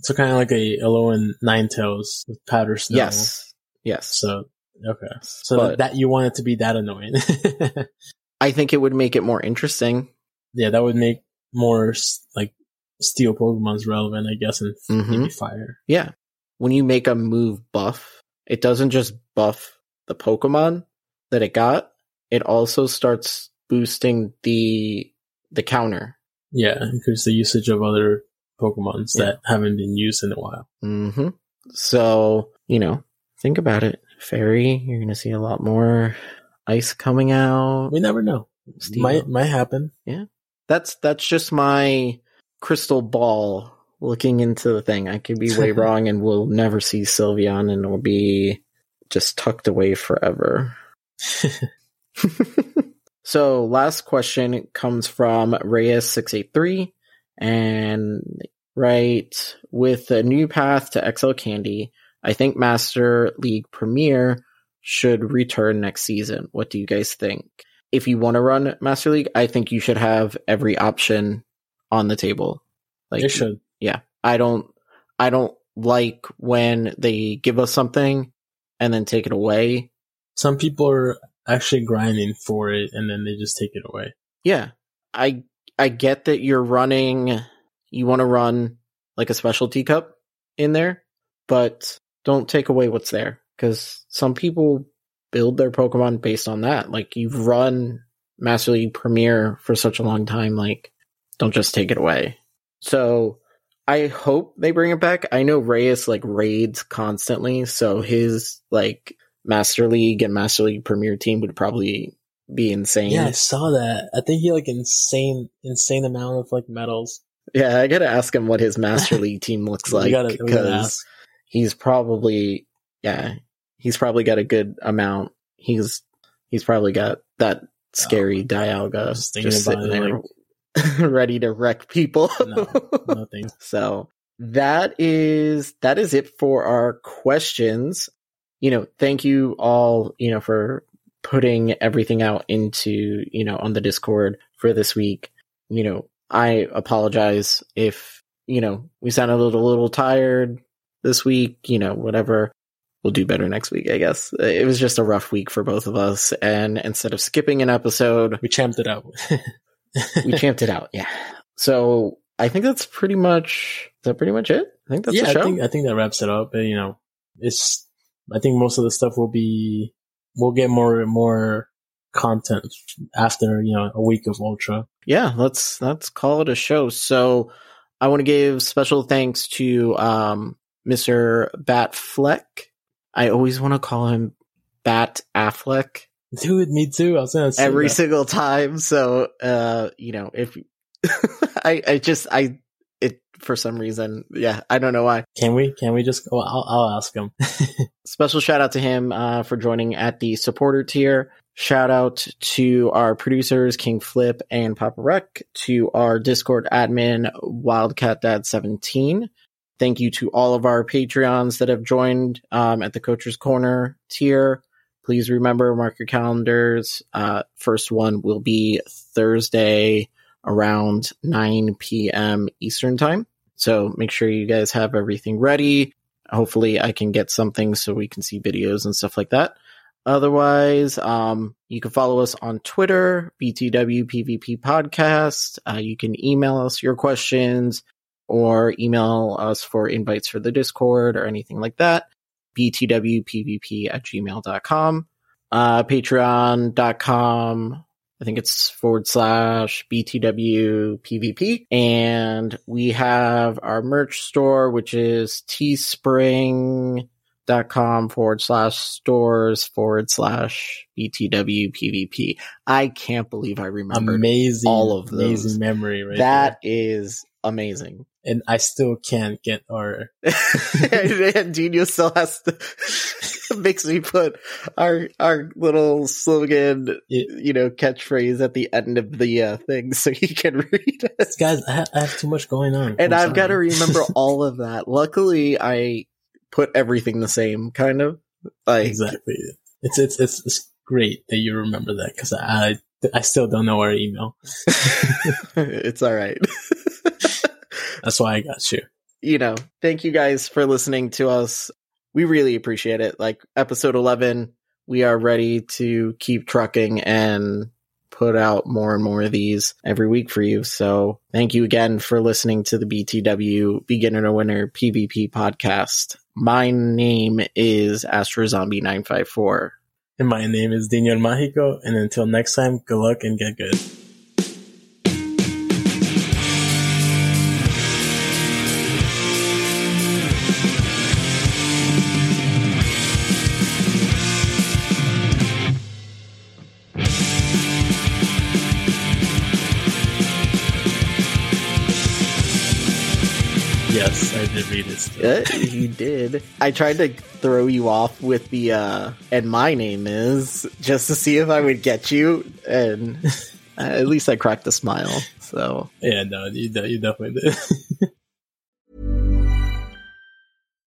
so kind of like a Alolan Ninetales with powder snow. Yes. Yes. So okay. So But- that you want it to be that annoying. I think it would make it more interesting. yeah, that would make more like steel Pokemon's relevant, I guess, and Mhm. maybe fire. Yeah. When you make a move buff, it doesn't just buff the Pokemon that it got, it also starts boosting the the counter. Yeah, increase the usage of other Pokemons Yeah. that haven't been used in a while. hmm So, you know, think about it. Fairy, you're gonna see a lot more ice coming out. We never know. Steel. Might might happen. Yeah. That's that's just my crystal ball looking into the thing. I could be way wrong and we'll never see Sylveon and it'll be just tucked away forever. so last question comes from Reyes683 and right with a new path to XL Candy, I think Master League Premier should return next season. What do you guys think? If you want to run Master League, I think you should have every option on the table. Like They should. yeah. I don't I don't like when they give us something and then take it away. Some people are actually grinding for it, and then they just take it away. Yeah. I I get that you're running you want to run like a specialty cup in there, but don't take away what's there cuz some people build their Pokemon based on that. Like you've run Master League Premier for such a long time like don't just take it away. So I hope they bring it back. I know Reyes like raids constantly, so his like Master League and Master League Premier team would probably be insane. Yeah, I saw that. I think he like insane, insane amount of like medals. Yeah, I gotta ask him what his Master League team looks like gotta- we gotta because he's probably yeah, he's probably got a good amount. He's he's probably got that scary oh, Dialga was just, sitting it, there ready to wreck people. No, nothing. So that is that is it for our questions. You know, thank you all, you know, for putting everything out into, you know, on the Discord for this week. You know, I apologize if, you know, we sounded a little, little tired this week, you know, whatever. We'll do better next week, I guess. It was just a rough week for both of us. And instead of skipping an episode, We champed it out. we champed it out. Yeah. So I think that's pretty much that pretty much it. I think that's yeah, the show. I think I think that wraps it up. But, you know, it's. I think most of the stuff will be. We'll get more more content after you know a week of Ultra. yeah, let's let's call it a show. So I want to give special thanks to um Mr. Bat Fleck. I always want to call him Bat Affleck Dude, me too. I was gonna say every that. single time. So uh, you know, if I I just I it for some reason, yeah, I don't know why. Can we? Can we just? Well, I'll, I'll ask him. special shout out to him uh, for joining at the supporter tier. Shout out to our producers, King Flip and Papa Rec, to our Discord admin, Wildcat Dad 17. Thank you to all of our Patreons that have joined um, at the Coach's Corner tier. Please remember, mark your calendars. Uh, first one will be Thursday, around 9 p.m. Eastern time. So make sure you guys have everything ready. Hopefully I can get something so we can see videos and stuff like that. Otherwise, um, you can follow us on Twitter, BTW PvP Podcast. Uh, you can email us your questions or email us for invites for the Discord or anything like that. BTWPVP at gmail.com. Uh, Patreon.com. I think it's forward slash BTW PvP. And we have our merch store, which is Teespring dot com forward slash stores forward slash BTW PvP. I can't believe I remember amazing, all of those. amazing memory right That is amazing. and I still can't get our and Dino still has to makes me put our our little slogan, you know, catchphrase at the end of the uh, thing so he can read it. guys. I, ha- I have too much going on, And I've got to remember all of that. Luckily, I put everything the same, kind of. Like, exactly. It's it's it's, it's great that you remember that because I I still don't know our email. it's all right. That's why I got you. you know, thank you guys for listening to us. We really appreciate it. Like episode 11, we are ready to keep trucking and put out more and more of these every week for you. So thank you again for listening to the BTW Beginner to Winner PvP podcast. My name is Astro Zombie 954. And my name is Daniel Mágico. And until next time, good luck and get good. Uh, you did. I tried to throw you off with the uh and my name is just to see if I would get you and uh, at least I cracked a smile. So Yeah, no, you, de- you definitely did.